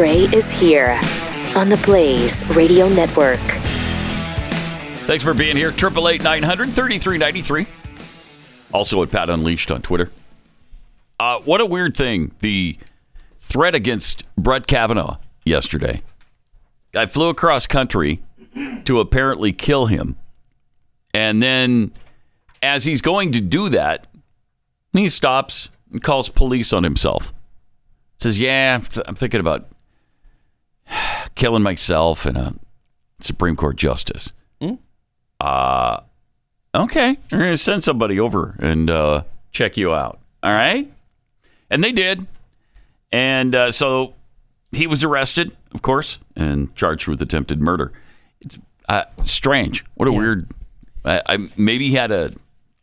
Gray is here on the Blaze Radio Network. Thanks for being here. Triple eight nine hundred thirty three ninety three. Also at Pat Unleashed on Twitter. Uh, what a weird thing. The threat against Brett Kavanaugh yesterday. I flew across country to apparently kill him. And then, as he's going to do that, he stops and calls police on himself. Says, Yeah, I'm, th- I'm thinking about killing myself and a Supreme Court justice. Uh, okay. We're going to send somebody over and uh, check you out. All right. And they did. And uh, so he was arrested, of course, and charged with attempted murder. It's uh, strange. What a weird. I, I, maybe he had a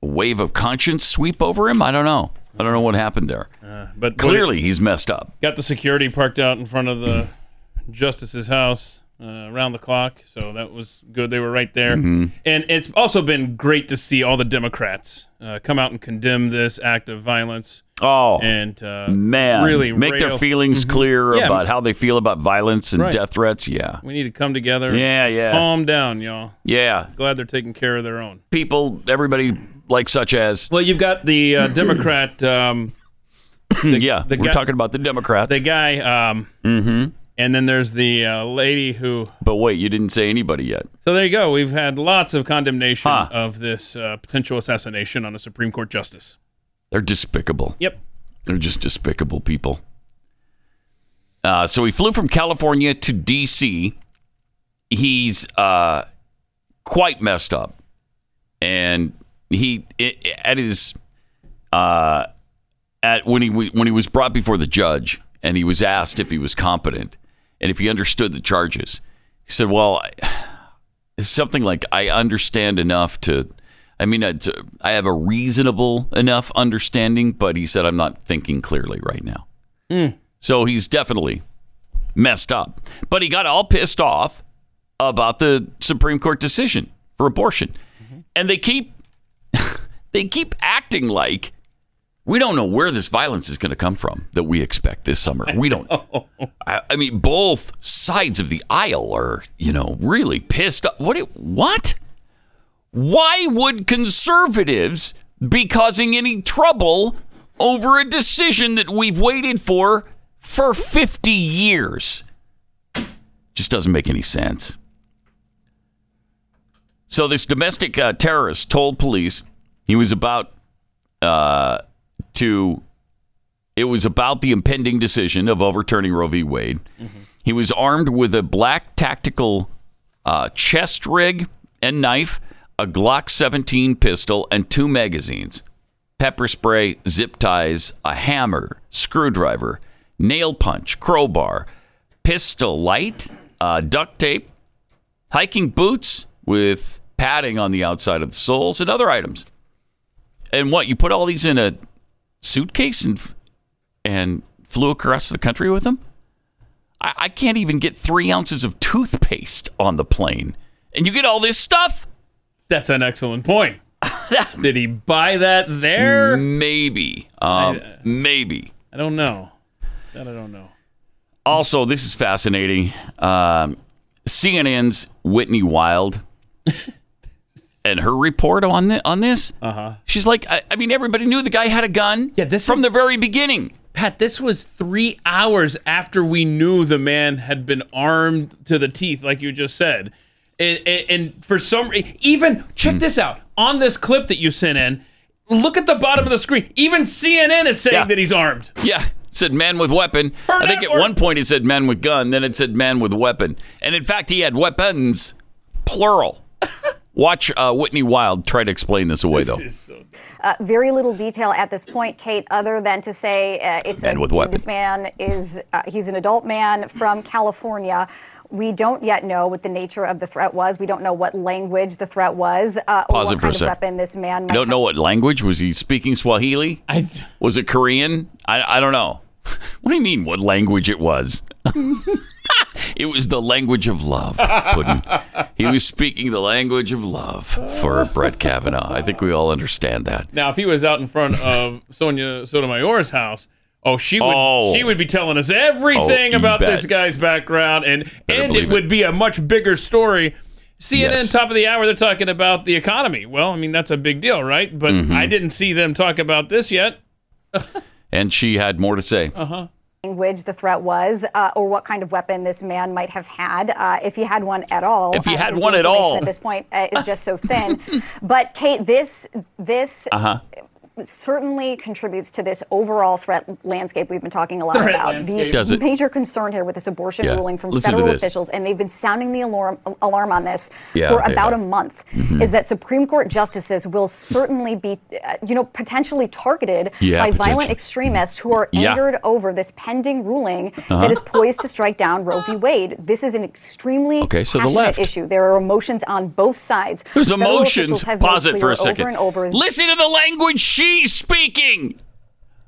wave of conscience sweep over him. I don't know. I don't know what happened there. But Clearly, he's messed up. got the security parked out in front of the justice's house uh, around the clock, so that was good. They were right there, Mm-hmm. and it's also been great to see all the Democrats uh, come out and condemn this act of violence. Oh, and uh, man. really make their rail- feelings clear Yeah. about how they feel about violence and Right. death threats. Yeah. We need to come together. Yeah, yeah. Calm down, y'all. Yeah. Glad they're taking care of their own. People, everybody like such as. Well, you've got the uh, Democrat. Um, yeah. the we're guy- talking about the Democrats. the guy, um, mm-hmm. And then there's the uh, lady who. But wait, you didn't say anybody yet. So there you go. We've had lots of condemnation Huh. of this uh, potential assassination on a Supreme Court justice. They're despicable. Yep. They're just despicable people. Uh, so he flew from California to D.C. He's uh, quite messed up, and he i at his uh, at when he when he was brought before the judge and he was asked if he was competent and if he understood the charges. He said, "Well, I- it's something like I understand enough to." I mean, it's, I have a reasonable enough understanding, but he said I'm not thinking clearly right now. Hmm. So he's definitely messed up. But he got all pissed off about the Supreme Court decision for abortion. Mm-hmm. And they keep they keep acting like we don't know where this violence is going to come from that we expect this summer. We don't. I, I mean, both sides of the aisle are, you know, really pissed off. What? What? Why would conservatives be causing any trouble over a decision that we've waited for for 50 years? Just doesn't make any sense. So this domestic uh, terrorist told police he was about uh, to. It was about the impending decision of overturning Roe v. Wade. He was armed with a black tactical uh, chest rig and knife, a Glock 17 pistol, and two magazines, pepper spray, zip ties, a hammer, screwdriver, nail punch, crowbar, pistol light, uh, duct tape, hiking boots with padding on the outside of the soles, and other items. And what you put all these in a suitcase and and flew across the country with them? I, I can't even get three ounces of toothpaste on the plane, and you get all this stuff. That's an excellent point. Did he buy that there? Maybe, um, maybe. I don't know. That I don't know. Also, this is fascinating. Um, CNN's Whitney Wild and her report on the, on this. Uh huh. She's like, I, I mean, everybody knew the guy had a gun. Yeah, this from is- the very beginning. Pat, this was three hours after we knew the man had been armed to the teeth, like you just said. And, and, and for some reason, even check Hmm. this out on this clip that you sent in. Look at the bottom of the screen. Even CNN is saying Yeah. that he's armed. Yeah, said man with weapon. I think at one point it said man with gun, then it said man with weapon. And in fact, he had weapons, plural. Watch uh, Whitney Wild try to explain this away, though. Uh, very little detail at this point, Kate, other than to say uh, it's Man a, with weapon. this man is uh, he's an adult man from California. We don't yet know what the nature of the threat was. We don't know what language the threat was. Uh, Pause it for a kind of sec. weapon this man. You might don't have. know what language? Was he speaking Swahili? I, Was it Korean? I, I don't know. What do you mean what language it was? it was the language of love, Puddin. He was speaking the language of love for Brett Kavanaugh. I think we all understand that. now, if he was out in front of Sonia Sotomayor's house, Oh, she would. Oh. She would be telling us everything Oh, about this guy's background, and Better and it would be a much bigger story. CNN Yes. top of the hour, they're talking about the economy. Well, I mean that's a big deal, right? But Mm-hmm. I didn't see them talk about this yet. And she had more to say. Language the threat was, uh, or what kind of weapon this man might have had, uh, if he had one at all. If he uh, had one at all. At this point, uh, is just so thin. but Kate, this this. Uh-huh. Certainly contributes to this overall threat landscape we've been talking a lot Threat about. landscape. Does The it? major concern here with this abortion Yeah. ruling from Listen federal officials, and they've been sounding the alarm alarm on this Yeah, for about have. Mm-hmm. a month, is that Supreme Court justices will certainly be, uh, you know, potentially targeted Yeah, by violent extremists who are Yeah. Uh-huh. angered over this pending ruling that is poised to strike down Roe v. Wade. This is an extremely Okay, so the passionate left. issue. There are emotions on both sides. There's Federal emotions. officials have made Pause it for clear a second. Over and over. Listen to the language she's speaking.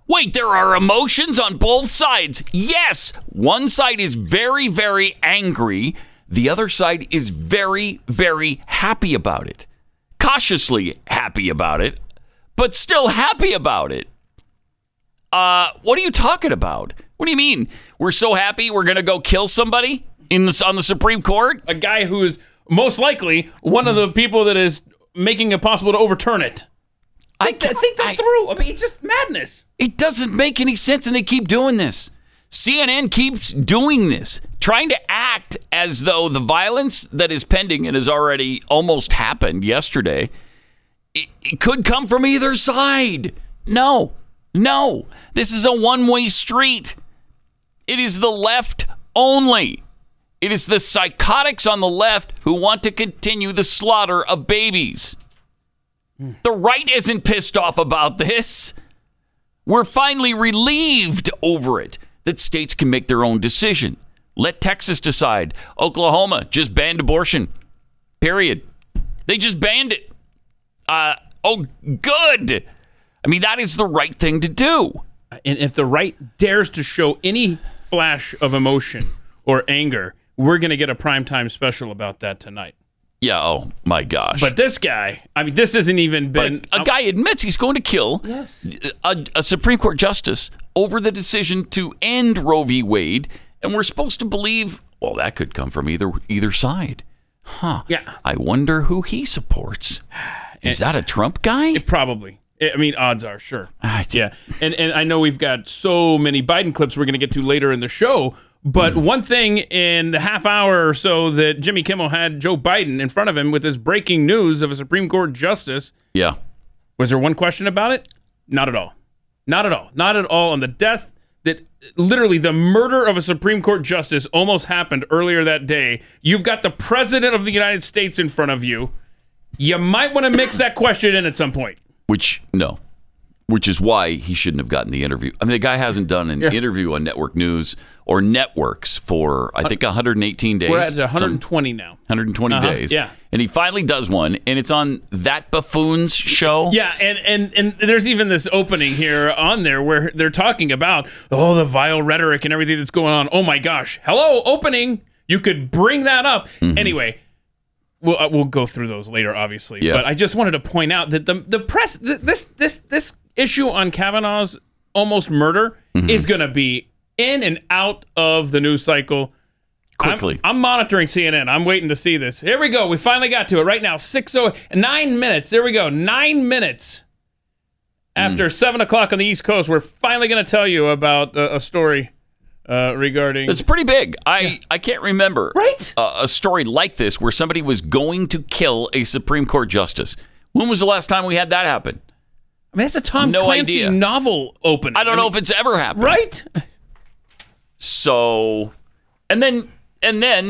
Wait, there are emotions on both sides. Yes, one side is very, very angry. The other side is very, very happy about it. Cautiously happy about it, but still happy about it. Uh, what are you talking about? What do you mean? We're so happy we're gonna go kill somebody in the on the Supreme Court? A guy who is most likely one of the people that is making it possible to overturn it. I Think that, think that I- through. I mean, it's just madness. It doesn't make any sense, and they keep doing this. CNN keeps doing this, trying to act as though the violence that is pending and has already almost happened yesterday, it, it could come from either side. No, no. This is a one way street. It is the left only. It is the psychotics on the left who want to continue the slaughter of babies. The right isn't pissed off about this. We're finally relieved over it that states can make their own decision. Let Texas decide. Oklahoma just banned abortion. Period. They just banned it. Uh, oh, good. I mean, that is the right thing to do. And if the right dares to show any flash of emotion or anger, we're going to get a primetime special about that tonight. Yeah, oh my gosh. But this guy, I mean, this hasn't even been. a guy admits he's going to kill Yes. a, a Supreme Court justice over the decision to end Roe v. Wade, and we're supposed to believe, well, that could come from either either side. Huh. Yeah. I wonder who he supports. Is that a Trump guy? Probably. I mean, odds are sure. Ah, Yeah, and and I know we've got so many Biden clips we're going to get to later in the show. But one thing in the half hour or so that Jimmy Kimmel had Joe Biden in front of him with his breaking news of a Supreme Court justice, Yeah. was there one question about it? Not at all. Not at all. Not at all on the death that literally the murder of a Supreme Court justice almost happened earlier that day. You've got the president of the United States in front of you. You might want to mix that question in at some point. Which no. Which is why he shouldn't have gotten the interview. I mean, the guy hasn't done an interview on network news or networks for I think 118 days. We're at Some- 120 now. 120 Uh-huh, days. yeah. And he finally does one, and it's on that buffoon's show. Yeah, and, and and there's even this opening here on there where they're talking about oh the vile rhetoric and everything that's going on. Oh my gosh, hello opening. You could bring that up Mm-hmm. anyway. We'll uh, we'll go through those later, obviously. Yeah. But I just wanted to point out that the the press th- this this this issue on Kavanaugh's almost murder Mm-hmm. is going to be in and out of the news cycle. I'm- Quickly. I'm, monitoring CNN. I'm waiting to see this. Here we go. We finally got to it right now. Six oh nine minutes. There we go. Nine minutes after Mm. seven o'clock on the East Coast. We're finally going to tell you about a, a story uh, regarding. It's pretty big. I, I can't remember Right? a, a story like this where somebody was going to kill a Supreme Court justice. When was the last time we had that happen? I mean, that's a Tom No Clancy idea. novel opening. I don't know if it's ever happened. right. So, and then and then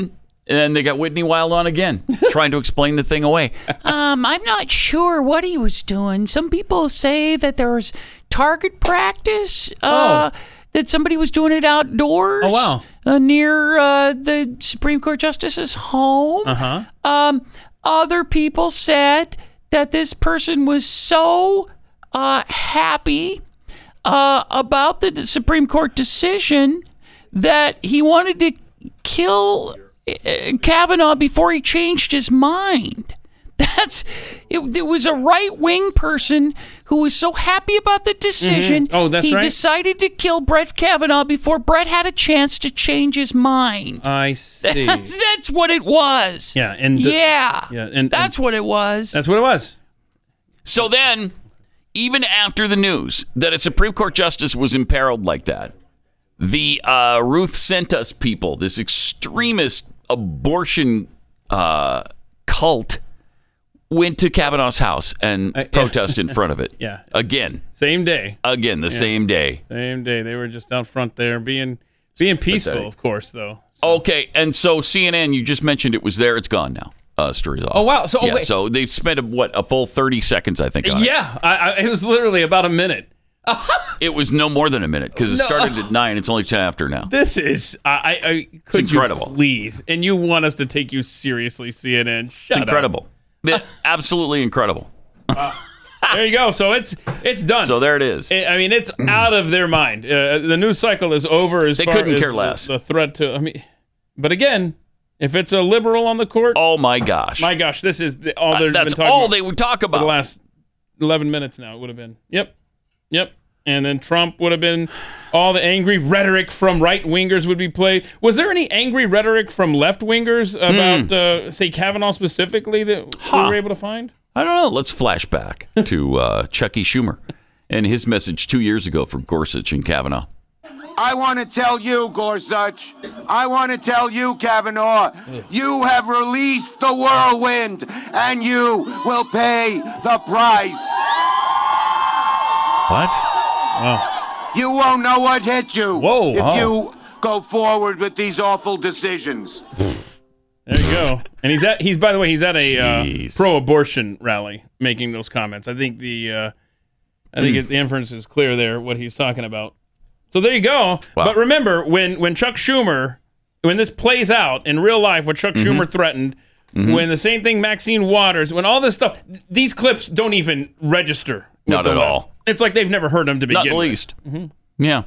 and then they got Whitney Wild on again, trying to explain the thing away. Um, I'm not sure what he was doing. Some people say that there was target practice. Uh, That somebody was doing it outdoors. Oh, wow. Uh, near uh, the Supreme Court justice's home. Uh huh. Um, other people said that this person was so uh, happy uh, about the Supreme Court decision that he wanted to kill uh, Kavanaugh before he changed his mind. That's it, there was a right wing person who was so happy about the decision. Oh, that's he right. decided to kill Brett Kavanaugh before Brett had a chance to change his mind. I see. That's, that's what it was. yeah, and the- yeah, yeah, and- that's what it was. that's what it was. So then, even after the news that a Supreme Court justice was imperiled like that, the uh, Ruth sent us people, this extremist abortion uh, cult, went to Kavanaugh's house and Uh, yeah. protested in front of it. Yeah. Again, Same day. again, the same day. Same day. They were just out front there being being peaceful, pathetic. of course, though. Okay, and so CNN, you just mentioned it was there. It's gone now. Uh, story's off. Oh, wow. So- oh, yeah, wait. so they spent a, what a full thirty seconds, I think. On it. Yeah, I, I, it was literally about a minute. It was no more than a minute because it No. started at nine. It's only ten after now. This is I, I, could incredible. you please, and you want us to take you seriously, CNN? Shut It's incredible. It- absolutely incredible. There you go. So it's it's done. So there it is. I mean, it's out of their mind. Uh, the news cycle is over. As They far couldn't as care the- less. The, threat to. I mean, but again, if it's a liberal on the court, oh my gosh. my gosh, this is the, all they've That's been talking all they would talk for the last eleven minutes. Now it would have been. Yep, yep. And then Trump would have been. All the angry rhetoric from right wingers would be played. Was there any angry rhetoric from left wingers about, uh, say, Kavanaugh specifically that we Hmm. Were able to find? I don't know. Let's flash back to uh, Chucky Schumer and his message two years ago for Gorsuch and Kavanaugh. I want to tell you, Gorsuch, I want to tell you, Kavanaugh, you have released the whirlwind and you will pay the price. What? You won't know what hit you Whoa. if Oh. you go forward with these awful decisions. There you go. And he's at he's by the way he's at a uh, pro-abortion rally making those comments. I think the uh, I think Hmm. it, the inference is clear there what he's talking about. So there you go. Wow. But remember when when Chuck Schumer when this plays out in real life what Chuck Mm-hmm. Schumer threatened when the same thing Maxine Waters when all this stuff th- these clips don't even register Not at left. all. It's like they've never heard them to begin Not the with. least. Yeah.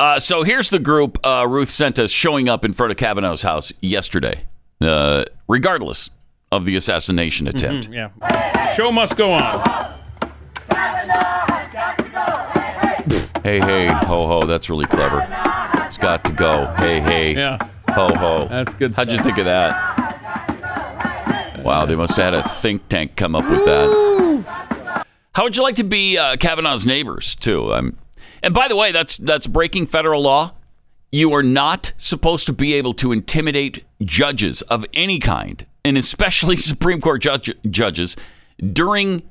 Uh, so here's the group uh, Ruth sent us showing up in front of Kavanaugh's house yesterday, uh, regardless of the assassination attempt. Yeah. Show must go on. Hey, hey, ho, ho. That's really clever. It's got to go. Hey, hey, Yeah. ho, ho. That's good How'd you think of that? Wow, they must have had a think tank come up with that. How would you like to be uh, Kavanaugh's neighbors too? Um, and by the way, that's that's breaking federal law. You are not supposed to be able to intimidate judges of any kind, and especially Supreme Court judge, judges during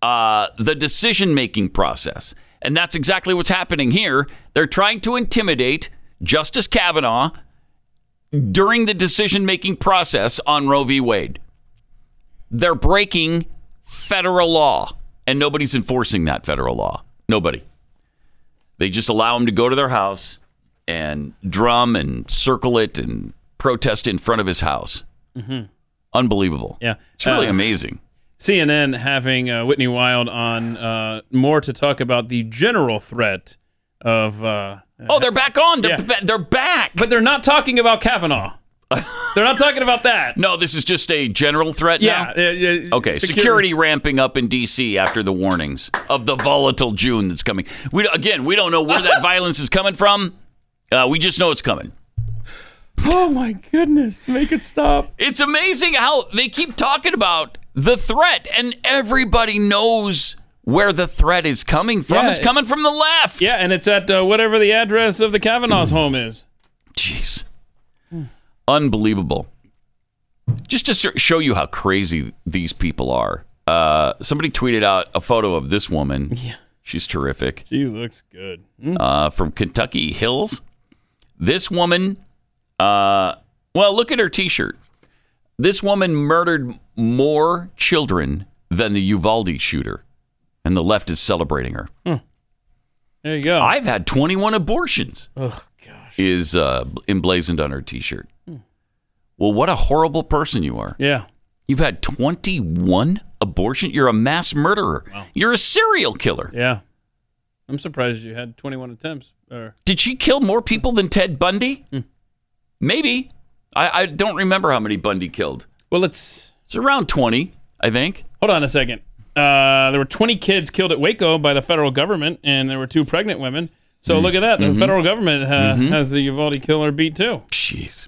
uh, the decision making process. And that's exactly what's happening here. They're trying to intimidate Justice Kavanaugh during the decision making process on Roe v. Wade. They're breaking federal law, and nobody's enforcing that federal law. Nobody. They just allow him to go to their house and drum and circle it and protest in front of his house. Unbelievable. Yeah. It's really Uh, amazing. CNN having uh, Whitney Wild on uh, more to talk about the general threat of. Uh, Oh, they're back on. They're, Yeah. ba- they're back. but they're not talking about Kavanaugh. they're not talking about that. no, this is just a general threat Yeah. now. uh, uh, Okay, secur- security ramping up in D.C. after the warnings of the volatile June that's coming. We again, we don't know where that violence is coming from. Uh, we just know it's coming. Oh my goodness! Make it stop. It's amazing how they keep talking about the threat, and everybody knows where the threat is coming from. Yeah, it's coming from the left. Yeah, and it's at uh, whatever the address of the Kavanaugh's home is. Jeez. Unbelievable. Just to show you how crazy these people are, uh, somebody tweeted out a photo of this woman. Yeah. She's terrific. She looks good. uh, from Kentucky Hills. This woman, uh, well, look at her T-shirt. This woman murdered more children than the Uvalde shooter, and the left is celebrating her. There you go. I've had 21 abortions. oh gosh. Is uh, emblazoned on her T-shirt. Well, what a horrible person you are. Yeah. You've had 21 abortions. You're a mass murderer. You're a serial killer. Yeah. I'm surprised you had 21 attempts. Or Did she kill more people than Ted Bundy? Maybe. I, I don't remember how many Bundy killed. well, it's It's around 20, I think. Hold on a second. Uh, there were 20 kids killed at Waco by the federal government, and there were two pregnant women. So look at that. The federal government uh, has the Uvalde killer beat too. Jeez.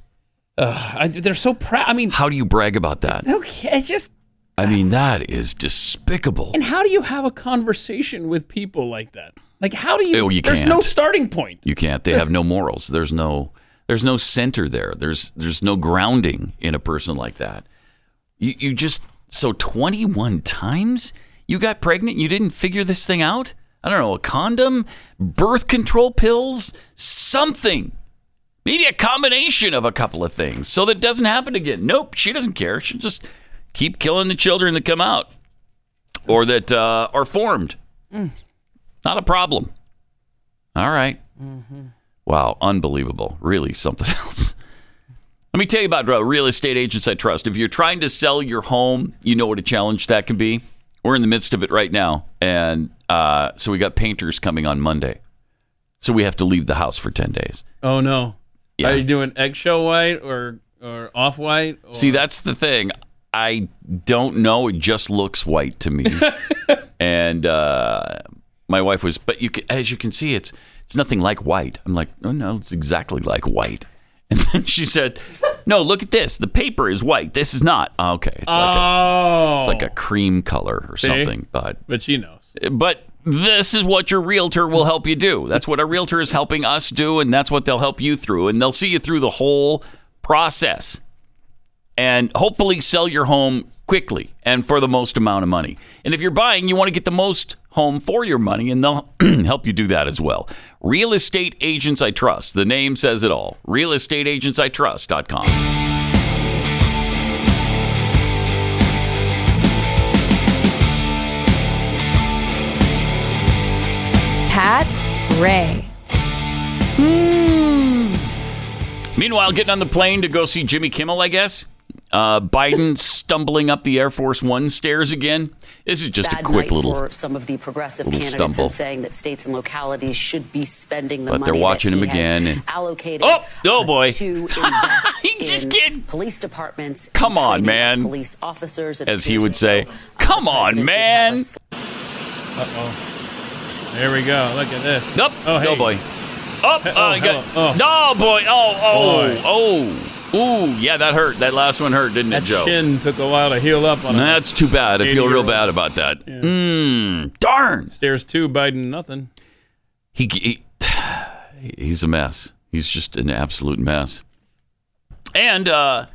I, they're so proud. I mean, How do you brag about that? okay, it's just. I mean, that is despicable. And how do you have a conversation with people like that? Like, how do you? Oh, you there's can't. no starting point. You can't. They have no morals. There's no there's no center there. There's there's no grounding in a person like that. You you just so 21 times you got pregnant, you didn't figure this thing out? I don't know, a condom, birth control pills, something. Maybe a combination of a couple of things so that it doesn't happen again. Nope, she doesn't care. She'll just keep killing the children that come out or that uh, are formed. Not a problem. All right. Wow, unbelievable. Really something else. Let me tell you about uh, real estate agents I trust. If you're trying to sell your home, you know what a challenge that can be. We're in the midst of it right now. And uh, so we got painters coming on Monday. So we have to leave the house for 10 days. Oh no. Yeah. Are you doing eggshell white or or off white? Or, See, that's the thing. I don't know. It just looks white to me. and uh, my wife was, but you, can, as you can see, it's it's nothing like white. I'm like, oh no, it's exactly like white. And then she said, no, look at this. The paper is white. This is not. Oh, okay, it's like a, oh, it's like a oh. cream color or See? something. But but she knows. but this is what your realtor will help you do. That's what a realtor is helping us do, and that's what they'll help you through. And they'll see you through the whole process and hopefully sell your home quickly and for the most amount of money. And if you're buying, you want to get the most home for your money, and they'll help you do that as well. Real Estate Agents I Trust. The name says it all. RealestateAgentsITrust.com. Pat Gray. Hmm. Meanwhile, getting on the plane to go see Jimmy Kimmel, I guess. Uh, Biden stumbling up the Air Force One stairs again. This is just bad a quick night little. for some of the progressive candidates stumble. saying that states and localities should be spending the But money they're watching that him again and- allocated Oh, oh, uh, boy. to He just in police departments Come on, man. police officers As he would say, uh, "Come on, president did man." have a There we go. Look at this. Nope. Oh, Go hey. boy. Up. Hey, uh, oh, got, hello. No, boy. Oh, oh, Boy. oh. Ooh, yeah, that hurt. That last one hurt, didn't it, That Joe? chin took a while to heal up on it. That's too bad. I feel real bad about that. Mm, darn. Stairs two, Biden nothing. He, he he's a mess. He's just an absolute mess. And uh,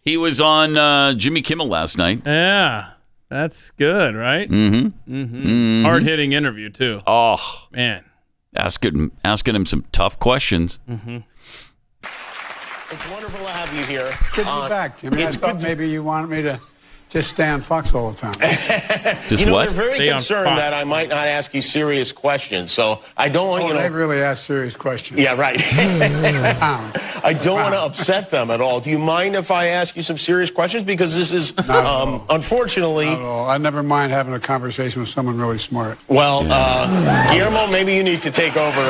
he was on uh, Jimmy Kimmel last night. Yeah, that's good, right? Mm-hmm. Mm-hmm. Hard hitting interview too. Oh, Man, asking asking him some tough questions. It's wonderful to have you here. Good to Uh, be back, Jimmy. I it's thought to- maybe you wanted me to just stay on Fox all the time. Just you know, what? they're very Stay concerned that I might not ask you serious questions, so I don't want Oh, you they know. really ask serious questions. Yeah, right. I don't want to upset them at all. Do you mind if I ask you some serious questions? Because this is, um, unfortunately, Not at all. I never mind having a conversation with someone really smart. well, uh, Guillermo, maybe you need to take over.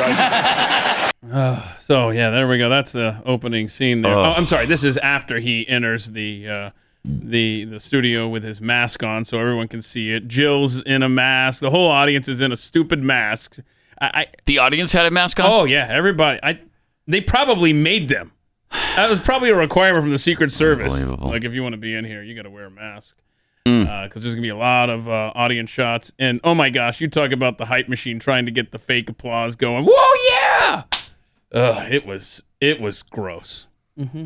Uh, So yeah, there we go. That's the opening scene there. Oh, I'm sorry. This is after he enters the uh, the the studio with his mask on, so everyone can see it. Jill's in a mask. The whole audience is in a stupid mask. I, I The audience had a mask on. oh yeah, everybody. I they probably made them. That was probably a requirement from the Secret Service. Like if you want to be in here, you got to wear a mask. Because there's gonna be a lot of uh, audience shots, and oh my gosh, you talk about the hype machine trying to get the fake applause going. Whoa, yeah! Ugh, it was it was gross. Mm-hmm.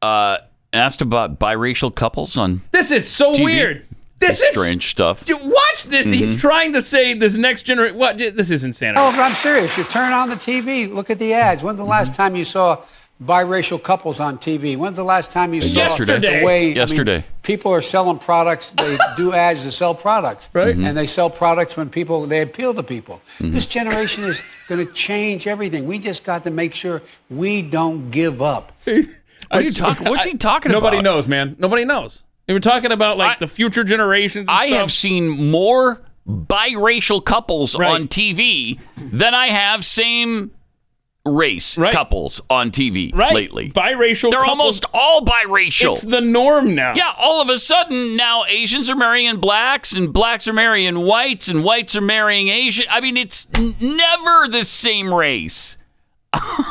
Uh, asked about biracial couples on This is so TV. weird. This is strange stuff. Dude, watch this. Mm-hmm. He's trying to say this next generation. What? This is insanity. Oh, but I'm serious. You turn on the TV, look at the ads. When's the last Mm-hmm. time you saw biracial couples on TV? When's the last time you saw Yesterday. the way I mean, Yesterday. people are selling products? They do ads to sell products, Right. Mm-hmm. And they sell products when people they appeal to people. This generation is going to change everything. We just got to make sure we don't give up. What are you talking? What's he talking Nobody about? Nobody knows, man. Nobody knows. They were talking about like I- the future generations. and I stuff. have seen more biracial couples Right. on TV than I have same race couples on TV Right. lately. Biracial They're couples- almost all biracial. It's the norm now. Yeah, all of a sudden now Asians are marrying blacks and blacks are marrying whites and whites are marrying Asian. I mean, it's n- never the same race.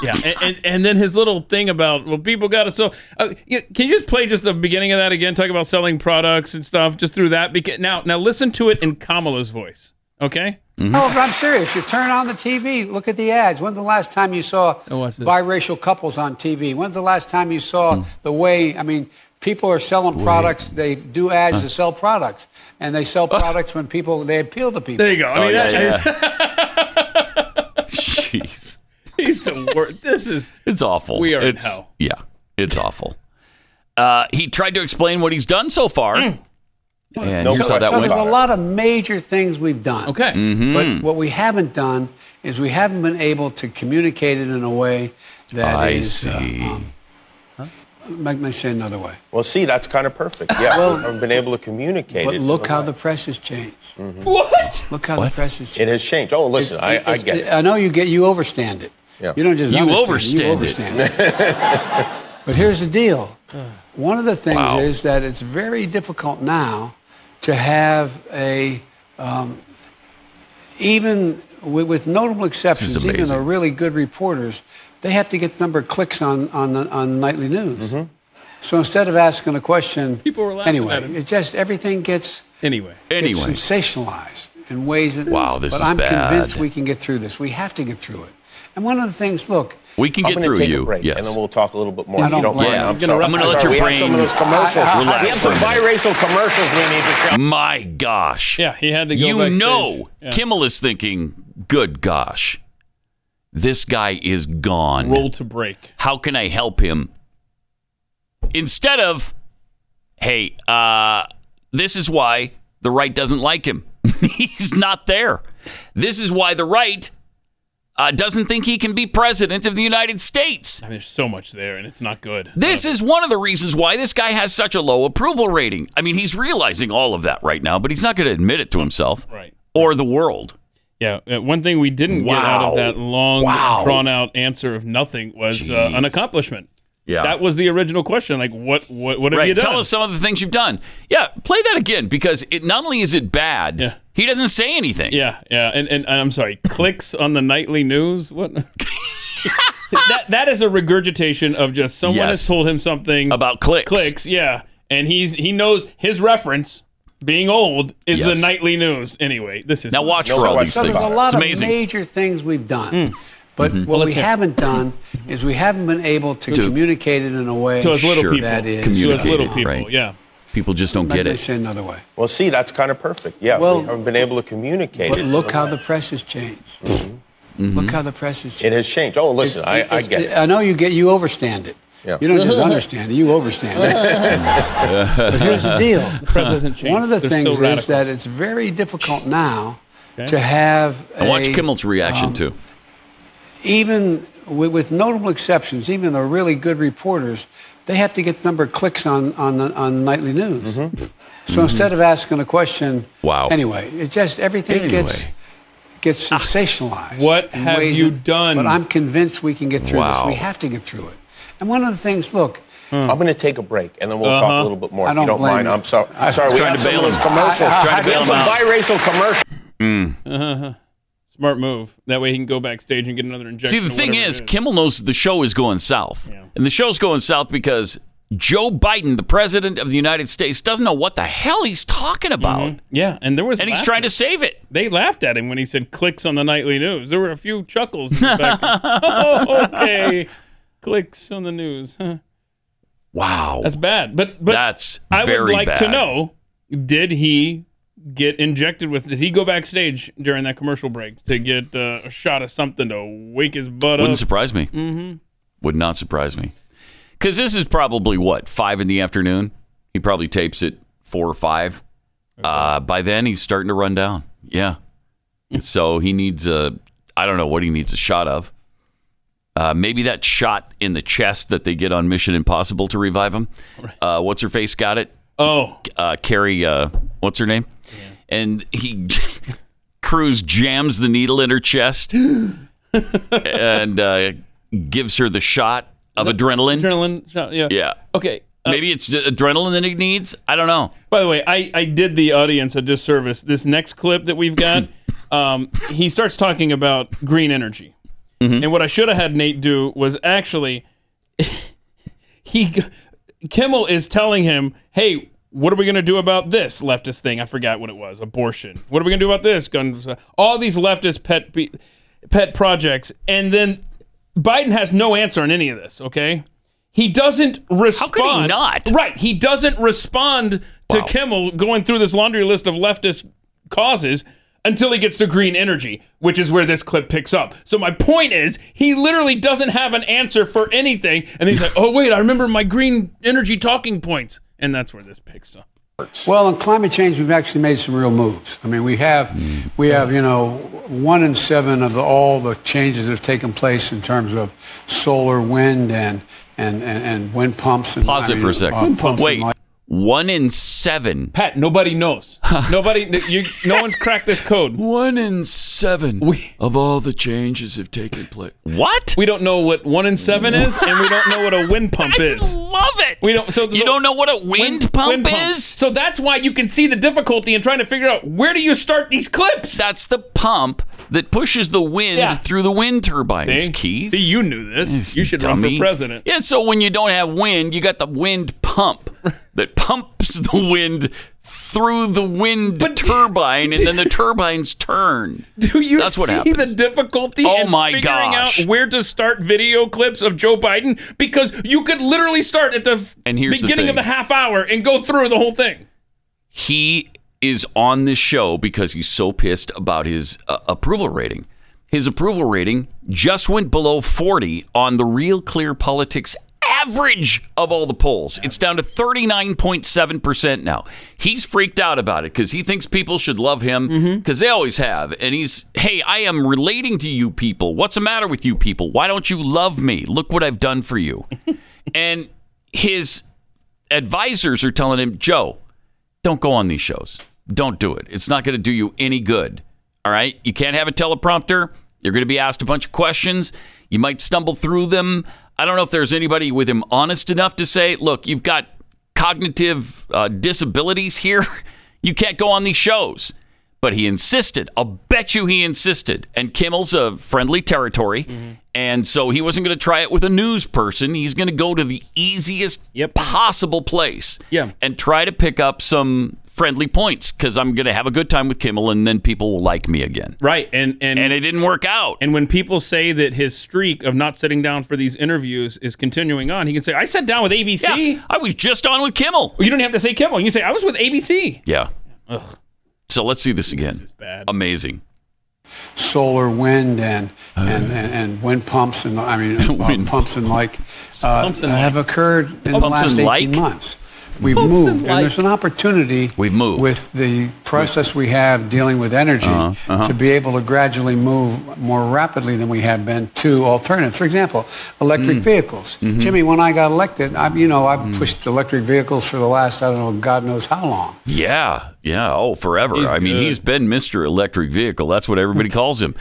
yeah, and, and, and then his little thing about well, people got to sell. Uh, can you just play just the beginning of that again? Talk about selling products and stuff just through that. Because now, now listen to it in Kamala's voice. Okay. No, but I'm serious. You turn on the TV, look at the ads. When's the last time you saw Oh, watch this. biracial couples on TV? When's the last time you saw Hmm. the way, I mean, people are selling products, they do ads to sell products, and they sell products when people, they appeal to people. There you go. I Oh, mean, yeah, that, Jeez. he's the worst. This is It's awful. We are in hell. Yeah, it's awful. Uh, he tried to explain what he's done so far. Mm. And No here's how that so went. there's a lot of major things we've done. okay. Mm-hmm. But what we haven't done is we haven't been able to communicate it in a way that I is, uh, see. um, let me say another way. Well, see, that's kind of perfect. Yeah, Well- we haven't been able to communicate But it. look how the press has changed. What? Look how the press has changed. it has changed. Oh, listen, I, I get it. I know you get you overstand it. Yeah. You don't just You understand it, overstand you it. overstand it. but here's the deal. One of the things Wow. is that it's very difficult now to have a um, even with, with notable exceptions, even the really good reporters, they have to get the number of clicks on on the on nightly news. Mm-hmm. So instead of asking a question, People were laughing anyway. at him. It just everything gets Anyway. gets Anyway, sensationalized in ways that. Wow, this but is I'm convinced we can get through this. We have to get through it. And one of the things, look, we can I'm get through take you. a break, yes. and then we'll talk a little bit more. I if you don't don't blame mind. you. I'm I'm gonna I'm let sorry. your we have brain some of those commercials. relax we have for a some biracial commercials we need to show. My gosh. Yeah, he had to go You backstage. know, Yeah. Kimmel is thinking, good gosh, this guy is gone. roll to break. How can I help him? Instead of, hey, uh, this is why the right doesn't like him. He's not there. This is why the right uh, doesn't think he can be president of the United States. I mean, there's so much there, and it's not good. This is one of the reasons why this guy has such a low approval rating. I mean, he's realizing all of that right now, but he's not going to admit it to himself right. or the world. Yeah, uh, one thing we didn't get out of that long, Wow. drawn out answer of nothing was uh, an accomplishment. Yeah. That was the original question. Like, what, what, what have right. you done? Tell us some of the things you've done. Yeah, play that again because it not only is it bad, Yeah. he doesn't say anything. Yeah, yeah, and, and, and I'm sorry, clicks on the nightly news. What? that that is a regurgitation of just someone Yes. has told him something About clicks. Clicks, yeah, and he's he knows his reference. Being old is the nightly news. Anyway, this is Now watch No for all question these things. there's a lot It's of amazing. major things we've done. Hmm. But what Well, we haven't done is we haven't been able to, To- communicate it in a way to us little Sure. people. that is To us Communicate little people. right. Yeah. People just don't Let get it. say another way. Well, see, that's kind of perfect. Yeah, Well- we haven't been able to communicate But it. look how the press has changed. Mm-hmm. Look how the press has changed. It has changed. Oh, listen, I, I It's- get it. I know you get you overstand it. Yeah. You don't just understand it, you overstand it. but here's the deal. The press hasn't changed. One of the They're things is radicals. that it's very difficult now to have And watch Kimmel's reaction um, too. Even with, with notable exceptions, even the really good reporters, they have to get the number of clicks on on the on nightly news. Mm-hmm. So mm-hmm. instead of asking a question, Mm-hmm. Wow. Anyway, it just everything gets Anyway. gets ah, sensationalized. What have you that- done? But I'm convinced we can get through Wow. this. We have to get through it. And one of the things, look, hmm. I'm going to take a break, and then we'll Uh-huh. talk a uh-huh. little bit more I if you don't mind, you. I'm sorry. I'm sorry. We Trying have to some bail of those commercials. I- I- Trying to bail him some out. biracial commercials. Hmm. Uh-huh. Smart move. That way he can go backstage and get another injection. See, the thing is, is, Kimmel knows the show is going south. Yeah. And the show's going south because Joe Biden, the president of the United States, doesn't know what the hell he's talking about. Mm-hmm. Yeah, and there was And he's trying to save it. They laughed at him when he said clicks on the nightly news. There were a few chuckles in the back. oh, okay. Clicks on the news. Huh. Wow. That's bad. But but That's I would like bad. to know did he get injected with did he go backstage during that commercial break to get uh, a shot of something to wake his butt up Wouldn't up? surprise me. Mm-hmm. Would not surprise me. Because this is probably what five in the afternoon. He probably tapes it four or five. Uh, by then, he's starting to run down. Yeah. so he needs a. I don't know what he needs a shot of. Uh, maybe that shot in the chest that they get on Mission Impossible to revive him. Uh, what's her face got it? oh, uh, Carrie, uh, what's her name? And he, Cruz jams the needle in her chest. and uh, gives her the shot of adrenaline. Adrenaline shot. Yeah. Yeah. Okay. uh, Maybe it's adrenaline that he needs. I don't know. By the way, I, I did the audience a disservice. This next clip that we've got, um, he starts talking about green energy. And what I should have had Nate do was actually, he Kimmel is telling him, hey, what are we going to do about this leftist thing? I forgot what it was. Abortion. What are we going to do about this? Guns. All these leftist pet pet projects. And then Biden has no answer on any of this, okay? He doesn't respond. How could he not? Right. He doesn't respond to Wow. Kimmel going through this laundry list of leftist causes until he gets to green energy, which is where this clip picks up. So my point is, he literally doesn't have an answer for anything, and he's like, "Oh wait, I remember my green energy talking points," and that's where this picks up. Well, on climate change, we've actually made some real moves. I mean, we have, we have, you know, one in seven of the, all the changes that have taken place in terms of solar, wind, and and and, and wind pumps. And, Pause I it mean, for a second. uh, pumps and Wait. One in seven. Pat, nobody knows. nobody, you, no one's cracked this code. One in seven We- of all the changes have taken place. What? We don't know what one in seven is, and we don't know what a wind pump is. love it. We don't. So You don't know what a wind, pump is? So that's why you can see the difficulty in trying to figure out where do you start these clips. That's the pump that pushes the wind Yeah. through the wind turbines, See? Keith. See, you knew this. You should run for president. Yeah, so when you don't have wind, you got the wind pump that pumps the wind through the wind But- turbine, and then the turbines turn. Do you That's see the difficulty Oh in my figuring gosh. out where to start video clips of Joe Biden? Because you could literally start at the And here's the beginning of the half hour and go through the whole thing. he is on this show because he's so pissed about his uh, approval rating. His approval rating just went below 40 on the Real Clear Politics average of all the polls. It's down to 39.7% now. He's freaked out about it because he thinks people should love him mm-hmm. because they always have. And he's, hey, I am relating to you people. What's the matter with you people? Why don't you love me? Look what I've done for you. and his advisors are telling him, Joe, don't go on these shows. Don't do it. It's not going to do you any good. All right? You can't have a teleprompter. You're going to be asked a bunch of questions. You might stumble through them. I don't know if there's anybody with him honest enough to say, look, you've got cognitive uh, disabilities here. You can't go on these shows. But he insisted. I'll bet you he insisted. And Kimmel's a friendly territory. And so he wasn't going to try it with a news person. He's going to go to the easiest Yep. possible place Yeah. and try to pick up some friendly points because I'm going to have a good time with Kimmel and then people will like me again. Right. And and And it didn't work out. and when people say that his streak of not sitting down for these interviews is continuing on, he can say, "I sat down with ABC." yeah, I was just on with Kimmel. You don't have to say Kimmel. You can say, "I was with ABC." Yeah. So let's see this again. is bad. Amazing. solar, wind, and and, and, and wind pumps and I mean uh, Wind pumps and like uh, Pumps and have occurred in the last eighteen like? months. We've Pumps moved, and and, there's an opportunity. We've moved. with the process we have dealing with energy Uh-huh, to be able to gradually move more rapidly than we have been to alternatives. For example, electric Mm. vehicles. Mm-hmm. Jimmy, when I got elected, I, you know, I've pushed electric vehicles for the last I don't know, God knows how long. Yeah. Yeah. Oh, forever. He's I mean, he's been Mr. Electric Vehicle. That's what everybody calls him.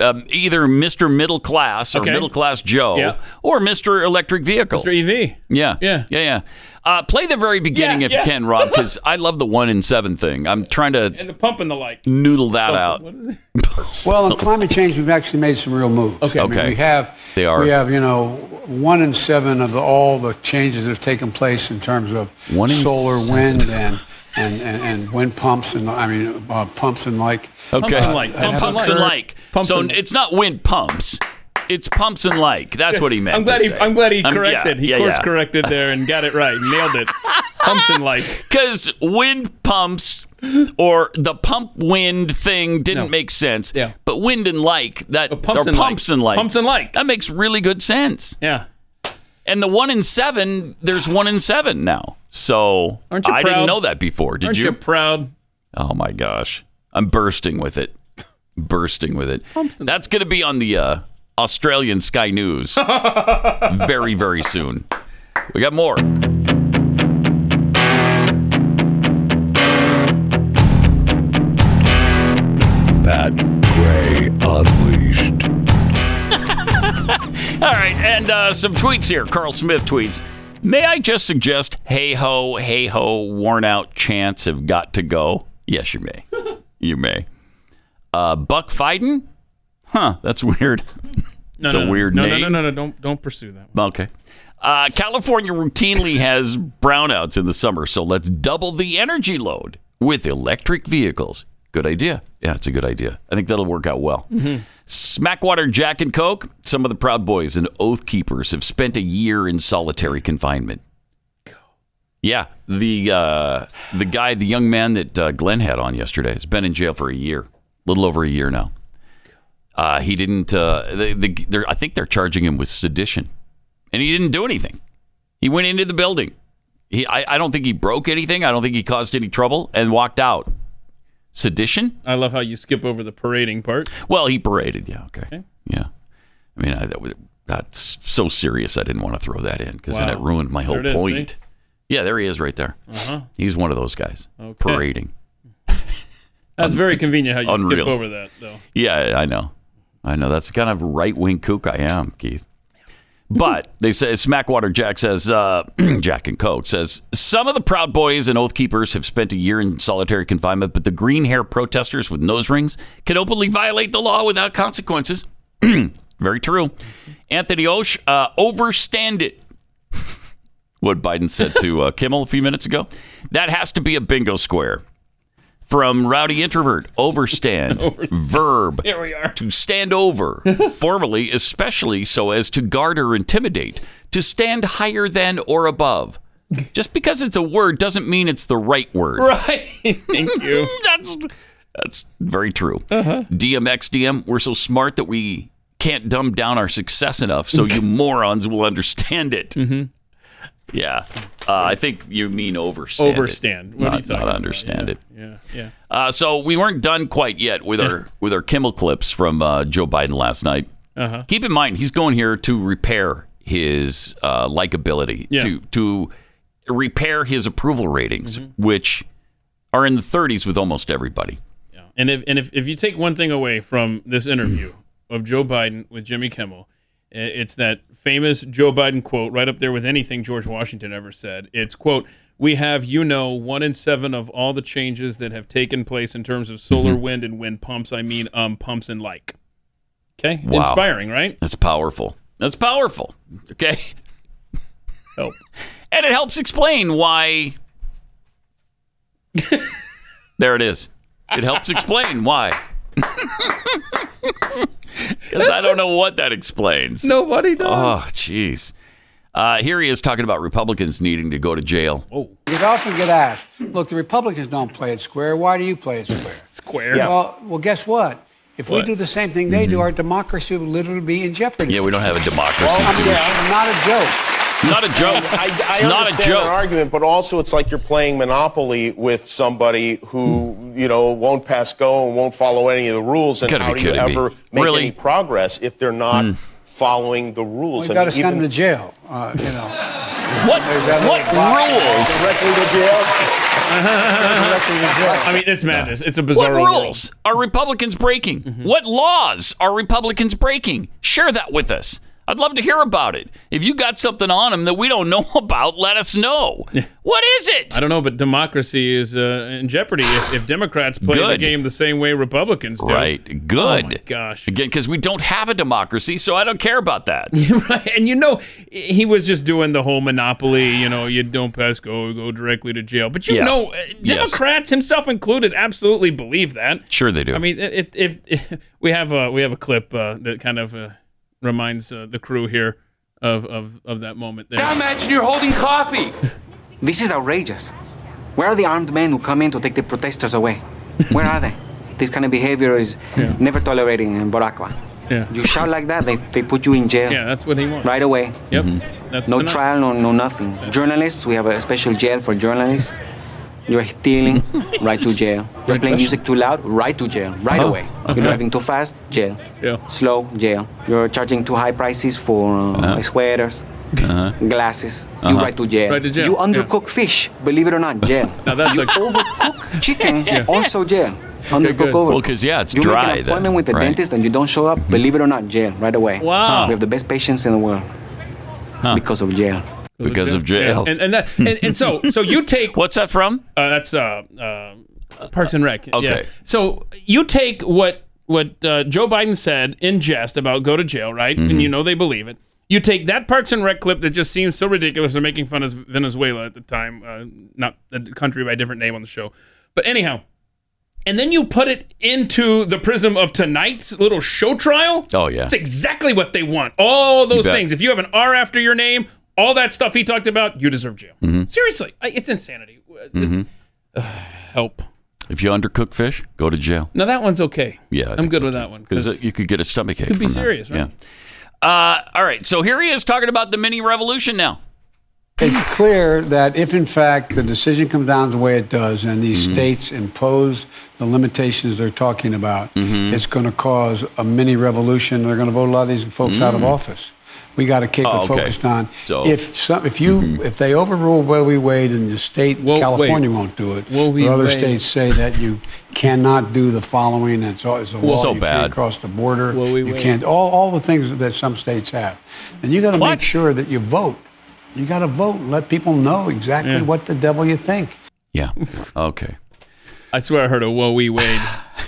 Um, either Mr. Middle Class or Okay. Middle Class Joe Yeah. or Mr. Electric Vehicle. Mr. EV. Yeah. Yeah. Yeah. Yeah. Uh, play the very beginning Yeah, if yeah. you can, Rob, because I love the one in seven thing. I'm trying to And the pump and the like. noodle that out. What is it? Well, on climate change, we've actually made some real moves. Okay. I mean, Okay. we have. They are. We have, you know, one in seven of the, all the changes that have taken place in terms of One solar, wind, and, and, and, and wind pumps and I mean uh, pumps and like. Okay. and like. Pumps, Pumps and and like. like. Pumps so and- it's not wind pumps. It's pumps and like. That's what he meant. I'm glad to he. say. I'm glad he Um, yeah, corrected. he yeah, course yeah. corrected there and got it right. Nailed it. Pumps and like. Because wind pumps or the pump wind thing didn't No. make sense. Yeah. But wind and like that Uh, pumps or and like. pumps and like. Pumps and like. That makes really good sense. Yeah. And the one in seven, there's one in seven now. So Aren't you I proud? didn't know that before. Did Aren't you? you? proud? Oh my gosh. I'm bursting with it. bursting with it. Pumps That's going to be on the uh, Australian Sky News very, very soon. We got more. Pat Gray Unleashed. All right, and uh, some tweets here. Carl Smith tweets. May I just suggest, hey ho, hey ho, worn out chants have got to go? Yes, you may. you may. Uh, Buck Fiden? Huh, that's weird. No, it's no, a weird no, name. No, no, no, no, don't don't pursue that. Okay. Uh, California routinely has brownouts in the summer, so let's double the energy load with electric vehicles. Good idea. Yeah, it's a good idea. I think that'll work out well. Smackwater Jack and Coke. Some of the Proud Boys and Oath Keepers have spent a year in solitary confinement. Yeah, the uh, the guy, the young man that uh, Glenn had on yesterday, has been in jail for a year, a little over a year now. Uh, he didn't. Uh, they, they, I think they're charging him with sedition, and he didn't do anything. He went into the building. He, I, I don't think he broke anything. I don't think he caused any trouble, and walked out. Sedition? I love how you skip over the parading part. Well, he paraded. Yeah. Okay. Yeah. I mean, I, that was, that's so serious. I didn't want to throw that in because then it ruined my whole is, point. see? Yeah, there he is, right there. Uh-huh. He's one of those guys Okay. parading. That's very convenient how you Unreal. skip over that, though. Yeah, I know. I know. That's the kind of right wing kook I am, Keith. But they say Smackwater Jack says uh, Jack and Coke says some of the Proud Boys and Oath Keepers have spent a year in solitary confinement, but the green hair protesters with nose rings can openly violate the law without consequences. Very true. Anthony Osh, uh, overstand it. what Biden said to uh, Kimmel a few minutes ago. That has to be a bingo square. From Rowdy Introvert, overstand, verb, Here we are. to stand over, formally, especially so as to guard or intimidate, to stand higher than or above. Just because it's a word doesn't mean it's the right word. Right. Thank you. That's that's very true. Uh-huh. DMX DM, we're so smart that we can't dumb down our success enough, so you morons will understand it. Mm-hmm. Yeah, uh, I think you mean overstand. Overstand. You not, not about? understand it. Yeah, yeah. Uh, so we weren't done quite yet with our with our Kimmel clips from uh, Joe Biden last night. Uh-huh. Keep in mind, he's going here to repair his uh, likability, Yeah. to to repair his approval ratings, Mm-hmm. which are in the 30s with almost everybody. Yeah. And if and if, if you take one thing away from this interview of Joe Biden with Jimmy Kimmel, it's that famous Joe Biden quote right up there with anything George Washington ever said. It's quote, "We have, you know, one in seven of all the changes that have taken place in terms of solar, Mm-hmm. wind, and wind pumps. I mean, um, pumps and like." Okay, Wow. inspiring, right? That's powerful. That's powerful. Okay. Help. And it helps explain why. there it is. It helps explain why. Because I don't know what that explains. Nobody does. Oh, jeez. Uh, here he is talking about Republicans needing to go to jail. Oh, We often get asked, look, the Republicans don't play it square. Why do you play it square? Square. Well, well, guess what? If we do the same thing they do, our democracy will literally be in jeopardy. Yeah, we don't have a democracy. Well, do we? yeah, not a joke. Not a joke. I, I it's not a understand joke. argument, but also it's like you're playing Monopoly with somebody who you know won't pass go and won't follow any of the rules. And how do you kidding me. ever make Really? any progress if they're not following the rules? We've got to mean, send them to jail. Uh, you know, What, what rules? directly to jail. directly to jail. I mean, it's madness. It's a bizarre What bizarre rules are Republicans breaking? Mm-hmm. What laws are Republicans breaking? Share that with us. I'd love to hear about it. If you got something on them that we don't know about, let us know. What is it? I don't know, but democracy is uh, in jeopardy if, if Democrats play the game the same way Republicans do. Right. Good. Oh my gosh. Again, because we don't have a democracy, so I don't care about that. right. And you know, he was just doing the whole monopoly. You know, you don't pass go, go directly to jail. But you Yeah. know, uh, Yes. Democrats, himself included, absolutely believe that. Sure, they do. I mean, if, if, if we have a we have a clip uh, that kind of uh, reminds uh, the crew here of, of of that moment there. Now imagine you're holding coffee. This is outrageous. Where are the armed men who come in to take the protesters away? Where are they? This kind of behavior is never tolerated in Boraqua. Yeah. You shout like that, they, they put you in jail Yeah, that's what he wants. right away. Yep. Mm-hmm. That's No tonight. trial, no, no nothing. Journalists, we have a special jail for journalists. You're stealing, right to jail. You're playing music too loud, right to jail, right Oh, away. You're driving too fast, jail. Yeah. Slow, jail. You're charging too high prices for uh, sweaters, glasses. You Uh-huh. right to jail. Right to jail, You yeah. undercook fish, believe it or not, jail. Now that's you a overcook chicken, also jail. Undercooked over. Well, because yeah, it's you dry. make an then, appointment with the right? dentist and you don't show up, believe it or not, jail right away. Wow. We have the best patients in the world because of jail. Because of jail. And, and that and, and so so you take What's that from? uh, that's uh, uh, Parks and Rec. Okay. Yeah. So you take what what uh, Joe Biden said in jest about go to jail, right? Mm-hmm. And you know they believe it. You take that Parks and Rec clip that just seems so ridiculous. They're making fun of Venezuela at the time, uh, not a country by a different name on the show. But anyhow, and then you put it into the prism of tonight's little show trial. Oh yeah. That's exactly what they want. All those things. If you have an R after your name, all that stuff he talked about, you deserve jail. Mm-hmm. Seriously, I- it's insanity. It's, uh, help. If you undercook fish, go to jail. No, that one's okay. Yeah, I I'm good so, with too. that one because you could get a stomach ache. could be from that. serious, right? Yeah. Uh, all right, so here he is talking about the mini revolution now. It's clear that if, in fact, the decision comes down the way it does and these Mm-hmm. states impose the limitations they're talking about, Mm-hmm. it's going to cause a mini revolution. They're going to vote a lot of these folks out of office. We got to keep. Oh, it okay. focused on So- Mm-hmm. if some, if you if they overrule Roe v. Wade and the state Whoa, California wait. won't do it, Roe v. or other Wade. states say that you cannot do the following, it's, all- it's a law So you bad. can't cross the border, Roe v. you Wade. can't all all the things that some states have, and you got to make sure that you vote. You got to vote and let people know exactly Yeah. what the devil you think. Yeah. Okay. I swear I heard a Woe Wee Wade.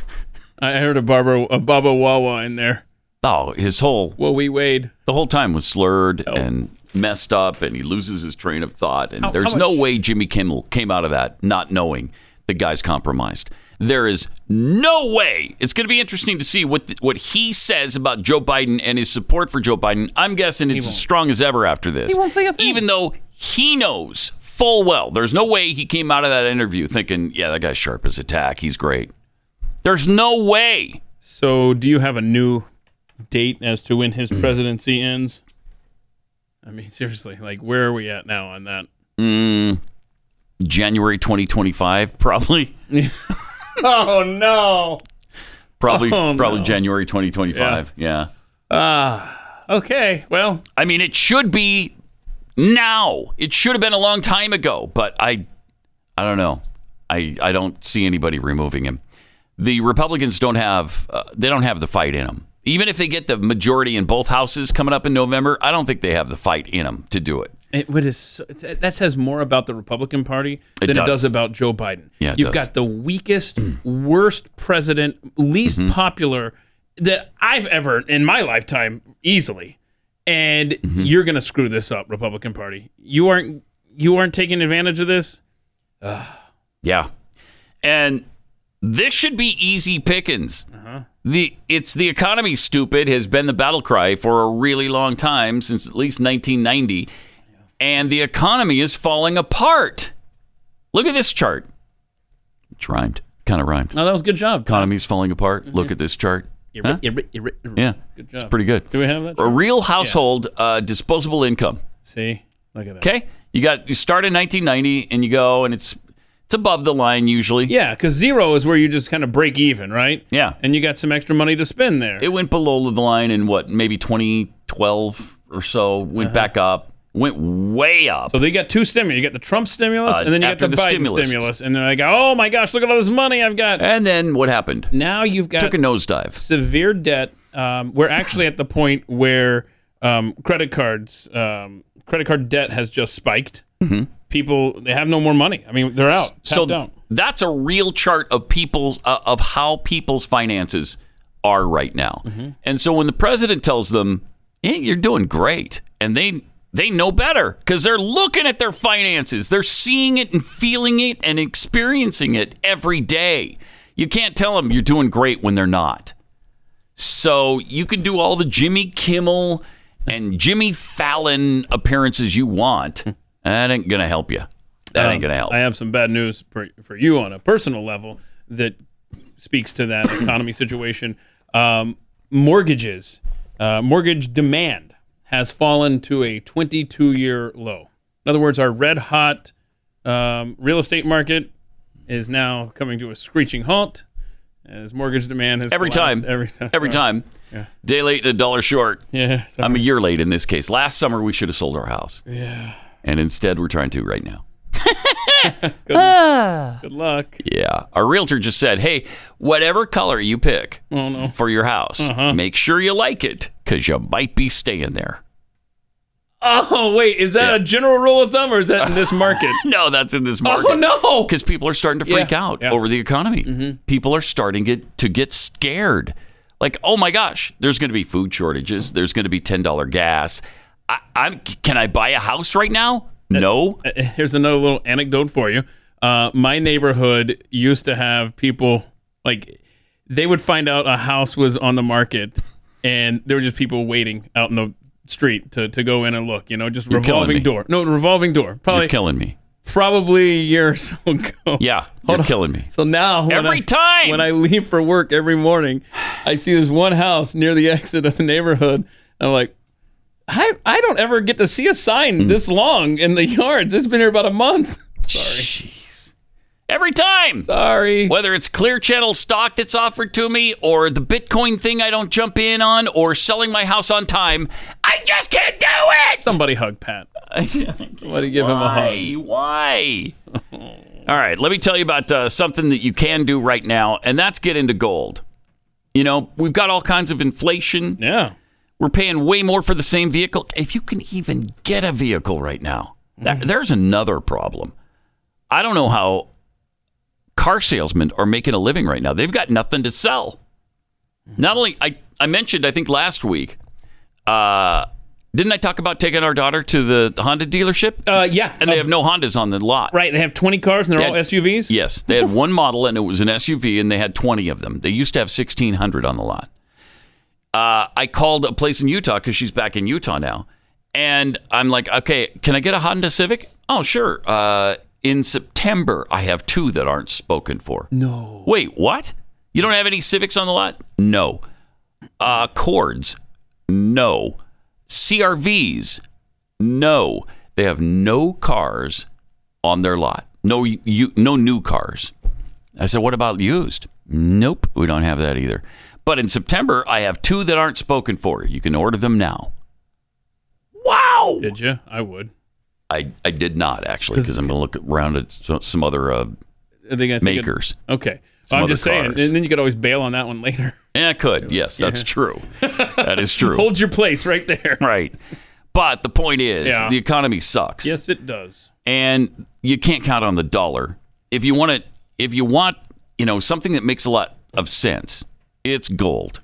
I heard a Barbara a Baba Wawa in there. Oh, his whole well, we Wade. the whole time was slurred oh. and messed up, and he loses his train of thought. And How- there's how no way Jimmy Kimmel came out of that not knowing the guy's compromised. There is no way. It's going to be interesting to see what what he says about Joe Biden and his support for Joe Biden. I'm guessing it's as strong as ever after this. He won't say a thing. Even though he knows full well there's no way he came out of that interview thinking, "Yeah, that guy's sharp as a tack. He's great." There's no way. So, do you have a new date as to when his presidency ends? I mean, seriously, like where are we at now on that? Mm, January 2025, probably. Oh no. Probably, Oh, probably no. January 2025. Yeah. Ah, okay. Well, I mean, it should be now. It should have been a long time ago, but I, I don't know. I, I don't see anybody removing him. The Republicans don't have, uh, they don't have the fight in them. Even if they get the majority in both houses coming up in November, I don't think they have the fight in them to do it. It, what is that says more about the Republican Party It than does. it does about Joe Biden. Yeah, it you've does. got the weakest, worst president, least Mm-hmm. popular that I've ever in my lifetime, easily. And Mm-hmm. you're going to screw this up, Republican Party. You aren't. You aren't taking advantage of this. Yeah. And this should be easy pickings. The it's the economy stupid has been the battle cry for a really long time since at least 1990 and the economy is falling apart. Look at this chart. It's rhymed. Kind of rhymed. Oh, that was a good job. Economy's falling apart. Look at this chart. Huh? Yeah. Good job. It's pretty good. Do we have that? A chart? real household uh, disposable income. See, look at that. Okay? You got you start in 1990 and you go and it's it's above the line usually. Yeah, because zero is where you just kind of break even, right? Yeah. And you got some extra money to spend there. It went below the line in what, maybe 2012 or so, went back up, went way up. Uh-huh. So they got two stimulus. You got the Trump stimulus, Uh, and then you got the, the Biden stimulus. stimulus. And they're like, oh my gosh, look at all this money I've got. and then what happened? Now you've got Took a nosedive. severe debt. Um, we're actually at the point where um, credit cards, um, credit card debt has just spiked. People, they have no more money. I mean, they're out. So out. that's a real chart of people's uh, of how people's finances are right now. Mm-hmm. And so when the president tells them, "Hey, you're doing great," and they they know better because they're looking at their finances, they're seeing it and feeling it and experiencing it every day. You can't tell them you're doing great when they're not. So you can do all the Jimmy Kimmel and Jimmy Fallon appearances you want. That ain't gonna help you. That ain't Um, gonna help. I have some bad news for, for you on a personal level that speaks to that economy situation. Um, mortgages, uh, mortgage demand has fallen to a 22 year low. In other words, our red hot um, real estate market is now coming to a screeching halt as mortgage demand has Every collapsed. time. Every time. Every time. yeah. Day late and a dollar short. Yeah. I'm a year late in this case. Last summer we should have sold our house. Yeah. And instead we're trying to right now. Good luck. Yeah. Our realtor just said, hey, whatever color you pick Oh, for your house, Uh-huh. make sure you like it because you might be staying there. Oh wait, is that a general rule of thumb or is that in this market? no, that's in this market. Oh no! Because people are starting to freak Yeah, out yeah. Mm-hmm. over the economy. People are starting get, to get scared. Like, oh my gosh, there's going to be food shortages. There's going to be ten dollar gas. I, I'm. Can I buy a house right now? No. Uh, Here's another little anecdote for you. Uh, my neighborhood used to have people like they would find out a house was on the market, and there were just people waiting out in the street to, to go in and look. You know, just You're revolving door. No, revolving door. Probably You're killing me. probably a year or so ago. Yeah, you're killing me. So now, when Every I- time! when I leave for work every morning, I see this one house near the exit of the neighborhood. And I'm like, I I don't ever get to see a sign Hmm. this long in the yards. It's been here about a month. Sorry, Every time. sorry. Whether it's clear channel stock that's offered to me or the Bitcoin thing I don't jump in on or selling my house on time, I just can't do it. Somebody hug Pat. Somebody give him a hug. Why? Why? All right, let me tell you about uh, something that you can do right now, and that's get into gold. You know, we've got all kinds of inflation. Yeah. We're paying way more for the same vehicle. If you can even get a vehicle right now, that, there's another problem. I don't know how car salesmen are making a living right now. They've got nothing to sell. Not only I, I mentioned I think last week, uh, didn't I talk about taking our daughter to the Honda dealership? Uh, yeah. and they have no Hondas on the lot. Right. They have 20 cars and they're They all had- SUVs. Yes, they had one model and it was an SUV, and they had 20 of them. They used to have 1,600 on the lot. Uh, I called a place in Utah because she's back in Utah now, and I'm like, okay, can I get a Honda Civic? Oh, sure. Uh, in September, I have two that aren't spoken for. No. Wait, what? You don't have any Civics on the lot? No. Uh, Cords? No. CRVs? No. They have no cars on their lot. No, you, no new cars. I said, what about used? Nope, we don't have that either. But in September, I have two that aren't spoken for. You can order them now. Wow! Did you? I would. I, I did not actually because I'm going to look around at so- some other uh, Are they it- makers. Okay. I'm just saying. cars. And then you could always bail on that one later. Yeah, I could. Yes, that's true. That is true. Hold your place right there. Right. But the point is, Yeah. the economy sucks. Yes, it does. and you can't count on the dollar. If you want to, if you want, you know, something that makes a lot of sense, it's gold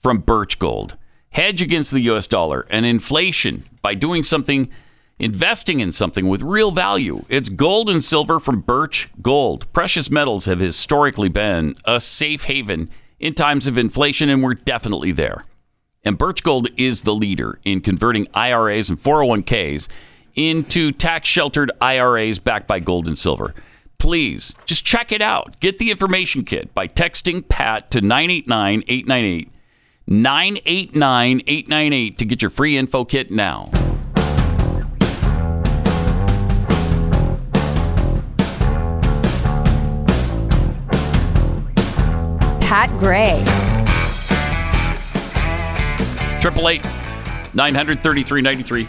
from Birch Gold. Hedge against the U.S. dollar and inflation by doing something, investing in something with real value. It's gold and silver from Birch Gold. Precious metals have historically been a safe haven in times of inflation, and we're definitely there. And Birch Gold is the leader in converting IRAs and 401ks into tax sheltered IRAs backed by gold and silver. Please just check it out. Get the information kit by texting PAT to 989 898. 989 898 to get your free info kit now. Pat Gray. Triple eight nine hundred thirty three ninety three.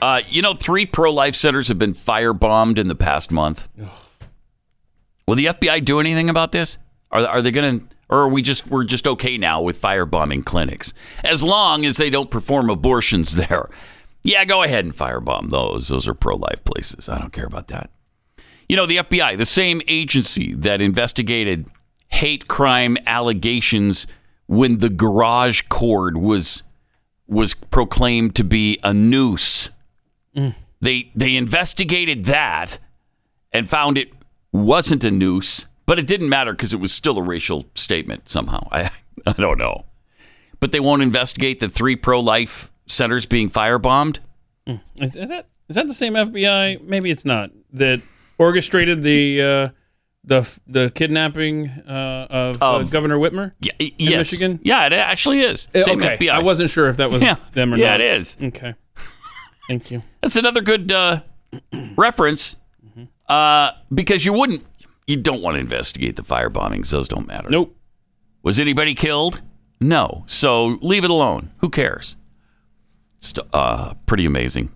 Uh, you know, three pro life centers have been firebombed in the past month. Will the FBI do anything about this? Are, are they going to, or are we just we're just okay now with firebombing clinics as long as they don't perform abortions there? Yeah, go ahead and firebomb those. Those are pro life places. I don't care about that. You know, the FBI, the same agency that investigated hate crime allegations when the garage cord was was proclaimed to be a noose. Mm. They they investigated that and found it wasn't a noose, but it didn't matter because it was still a racial statement somehow. I I don't know. But they won't investigate the three pro life centers being firebombed. Is, is that is that the same FBI? Maybe it's not. That orchestrated the uh, the the kidnapping uh, of, uh, Governor Whitmer Yeah, in yes. Michigan. Yeah, it actually is. Uh, Same okay, FBI. I wasn't sure if that was Yeah. them or Yeah, not. Yeah, it is. Okay, thank you. That's another good uh, reference uh, because you wouldn't, you don't want to investigate the fire bombings. Those don't matter. Nope. Was anybody killed? No. So leave it alone. Who cares? It's uh, pretty amazing.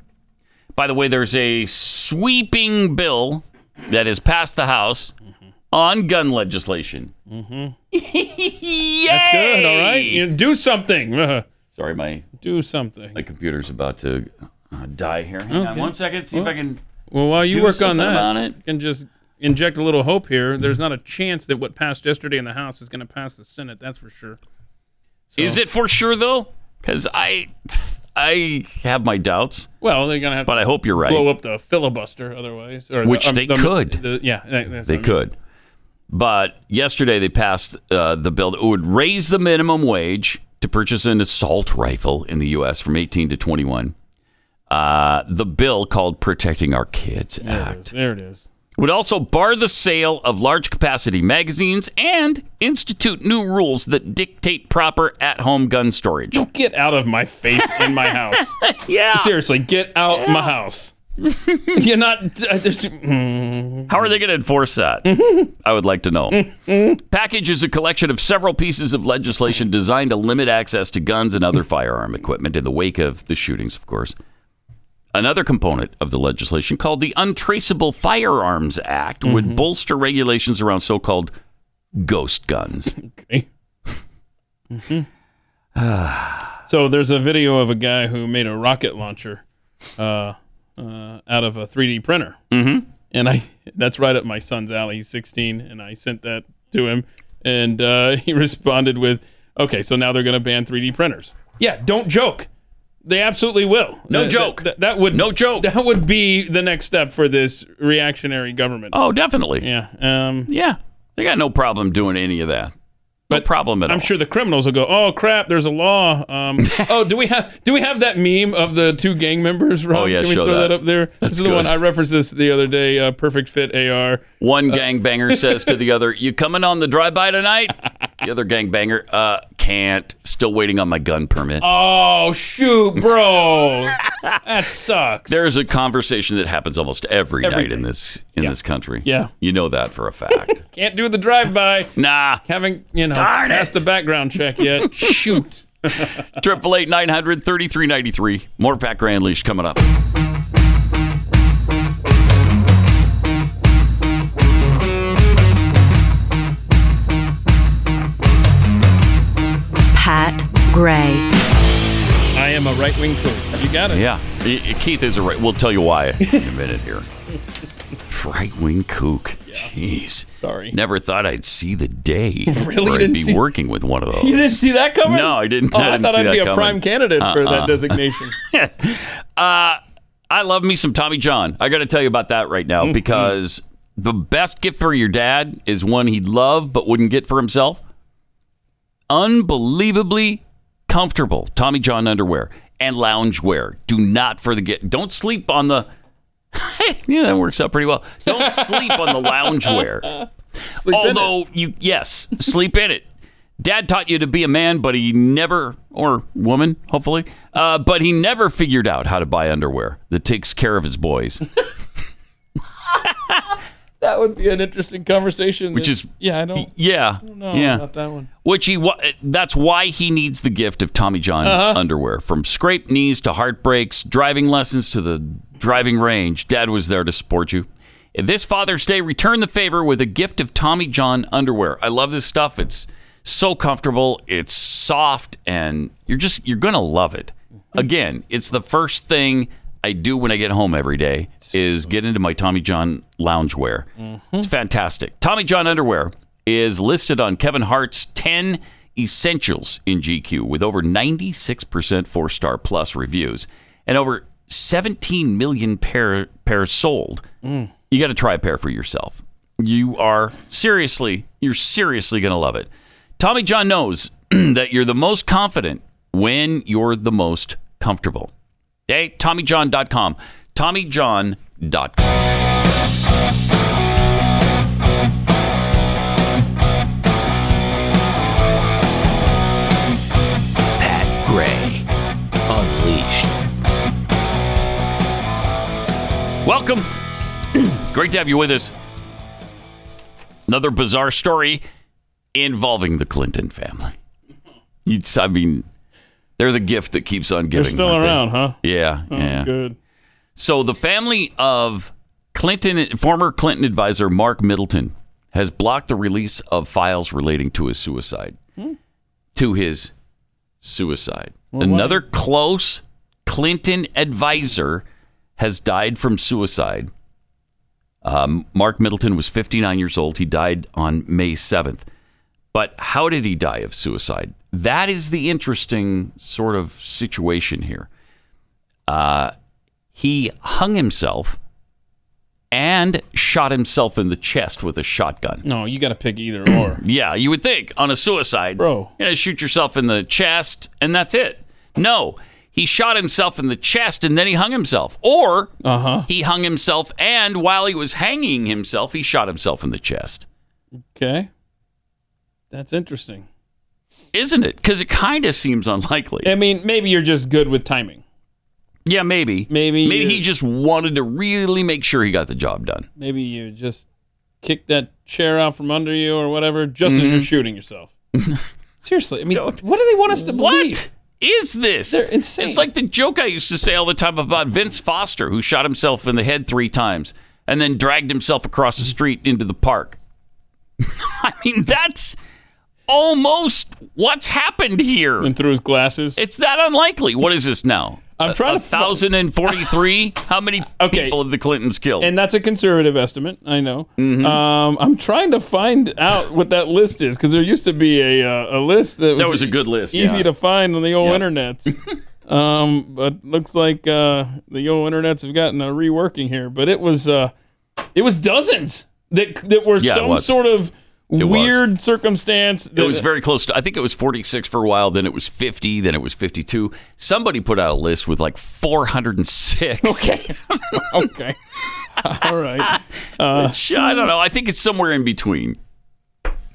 By the way, there's a sweeping bill that has passed the House on gun legislation. Mm-hmm. That's good. All right. You do something. Sorry, my do something. my computer's about to uh, die here. Hang on one second. See if I can. Well, while you work on that, about it. you can just inject a little hope here. There's not a chance that what passed yesterday in the House is going to pass the Senate. That's for sure. So- Is it for sure though? Because I, I have my doubts. Well, they're going to have But to I hope you're right. blow up the filibuster otherwise. Or Which the, um, they the- could. the- yeah, that's They could. But yesterday they passed uh, the bill that would raise the minimum wage to purchase an assault rifle in the U.S. from 18 to 21. Uh, the bill called Protecting Our Kids There Act is. There it is. would also bar the sale of large capacity magazines and institute new rules that dictate proper at home gun storage. Get out of my face in my house. yeah. Seriously, get out my house. You're not. Uh, there's, mm, How are they going to enforce that? I would like to know. Package is a collection of several pieces of legislation designed to limit access to guns and other firearm equipment in the wake of the shootings, of course. Another component of the legislation, called the Untraceable Firearms Act, would bolster regulations around so called ghost guns. okay. so there's a video of a guy who made a rocket launcher uh, uh, out of a 3D printer. Mm-hmm. and I that's right up my son's alley. He's 16, and I sent that to him, and uh, he responded with, "Okay, so now they're going to ban 3D printers." Yeah, don't joke. They absolutely will. No That- joke. That, that would No joke. That would be the next step for this reactionary government. Oh, definitely. Yeah. Um, Yeah. They got no problem doing any of that. No But problem at I'm all. sure the criminals will go, "Oh crap, there's a law." Um, oh, do we have do we have that meme of the two gang members? Rob? Oh, yeah, can we show throw that. that. up there? That's this is the one. I referenced this the other day. Uh, Perfect fit AR. One gangbanger says to the other, "You coming on the drive-by tonight?" The other gangbanger, "Uh, can't. Still waiting on my gun permit." Oh shoot, bro, that sucks. There's a conversation that happens almost every, Every night in this in this country. Yeah. you know that for a fact. Can't do the drive by. nah, Haven't you know Darn passed it. the background check yet? shoot. triple eight nine hundred thirty three ninety three. More Pat Gray Unleashed coming up. Pat Gray. I am a right wing cook. You got it. Yeah, I- I- Keith is a right. We'll tell you why in a minute here. Right wing kook. Jeez. Sorry. Never thought I'd see the day Really? I'd didn't be see- working with one of those. You didn't see that coming? No, I didn't. Oh, I I, didn't thought I'd be a prime candidate for Uh-uh. that designation. Uh, I love me some Tommy John. I got to tell you about that right Mm-hmm. now because the best gift for your dad is one he'd love but wouldn't get for himself. Unbelievably comfortable Tommy John underwear and loungewear. Do not for the get. Don't sleep on the. yeah, that works out pretty well. Don't sleep on the loungewear. Sleep. Although you, yes, sleep in it. Dad taught you to be a man, but he never, or woman, hopefully, uh, but he never figured out how to buy underwear that takes care of his boys. That would be an interesting conversation. Which that- is- yeah, I don't. yeah, I don't know yeah. about that one. Which he, that's why he needs the gift of Tommy John Uh-huh. underwear. From scraped knees to heartbreaks, driving lessons to the driving range, Dad was there to support you. This Father's Day, return the favor with a gift of Tommy John underwear. I love this stuff. It's so comfortable. It's soft, and you're just you're gonna love it. Again, it's the first thing I do when I get home every day is get into my Tommy John loungewear. Mm-hmm. It's fantastic. Tommy John underwear is listed on Kevin Hart's 10 essentials in GQ with over 96% four star plus reviews and over 17 million pair pairs sold. Mm. You got to try a pair for yourself. You are seriously, you're seriously going to love it. Tommy John knows that you're the most confident when you're the most comfortable. Hey, TommyJohn.com. TommyJohn.com. Pat Gray Unleashed. Welcome. Great to have you with us. Another bizarre story involving the Clinton family. You, I mean, they're the gift that keeps on giving. They're still aren't they? around, huh? Yeah, Oh, yeah. good. So the family of Clinton, former Clinton advisor Mark Middleton, has blocked the release of files relating to his suicide. Hmm. To his suicide. Well, why- Another close Clinton advisor has died from suicide. Um, Mark Middleton was 59 years old. He died on May 7th. But how did he die of suicide? That is the interesting sort of situation here. Uh, he hung himself and shot himself in the chest with a shotgun. No, you got to pick either or. Yeah, you would think on a suicide, Bro. you know, shoot yourself in the chest and that's it. No, he shot himself in the chest and then he hung himself. Or Uh-huh. he hung himself and while he was hanging himself, he shot himself in the chest. Okay. That's interesting. Isn't it? Because it kind of seems unlikely. I mean, maybe you're just good with timing. Yeah, maybe. Maybe Maybe he just wanted to really make sure he got the job done. Maybe you just kicked that chair out from under you or whatever just as Mm-hmm. you're shooting yourself. Seriously, I mean, what do they want us to believe? What is this? They're insane. It's like the joke I used to say all the time about Vince Foster, who shot himself in the head three times and then dragged himself across the street into the park. I mean, that's almost what's happened here. And through his glasses. It's that unlikely. What is this now? I'm trying a, to thousand and forty-three. How many Okay. people have the Clintons killed? and that's a conservative estimate. I know. Mm-hmm. Um, I'm trying to find out what that list is because there used to be a uh, a list that was, That was a good list, easy yeah. to find on the old Yeah. internets. um, but looks like uh, the old internets have gotten a reworking here. But it was uh, it was dozens that that were Yeah, some sort of was. weird circumstance. That, It was very close to, I think it was 46 for a while, then it was 50, then it was 52. Somebody put out a list with like 406. okay. okay. All right. Uh, Which, I don't know. I think it's somewhere in between.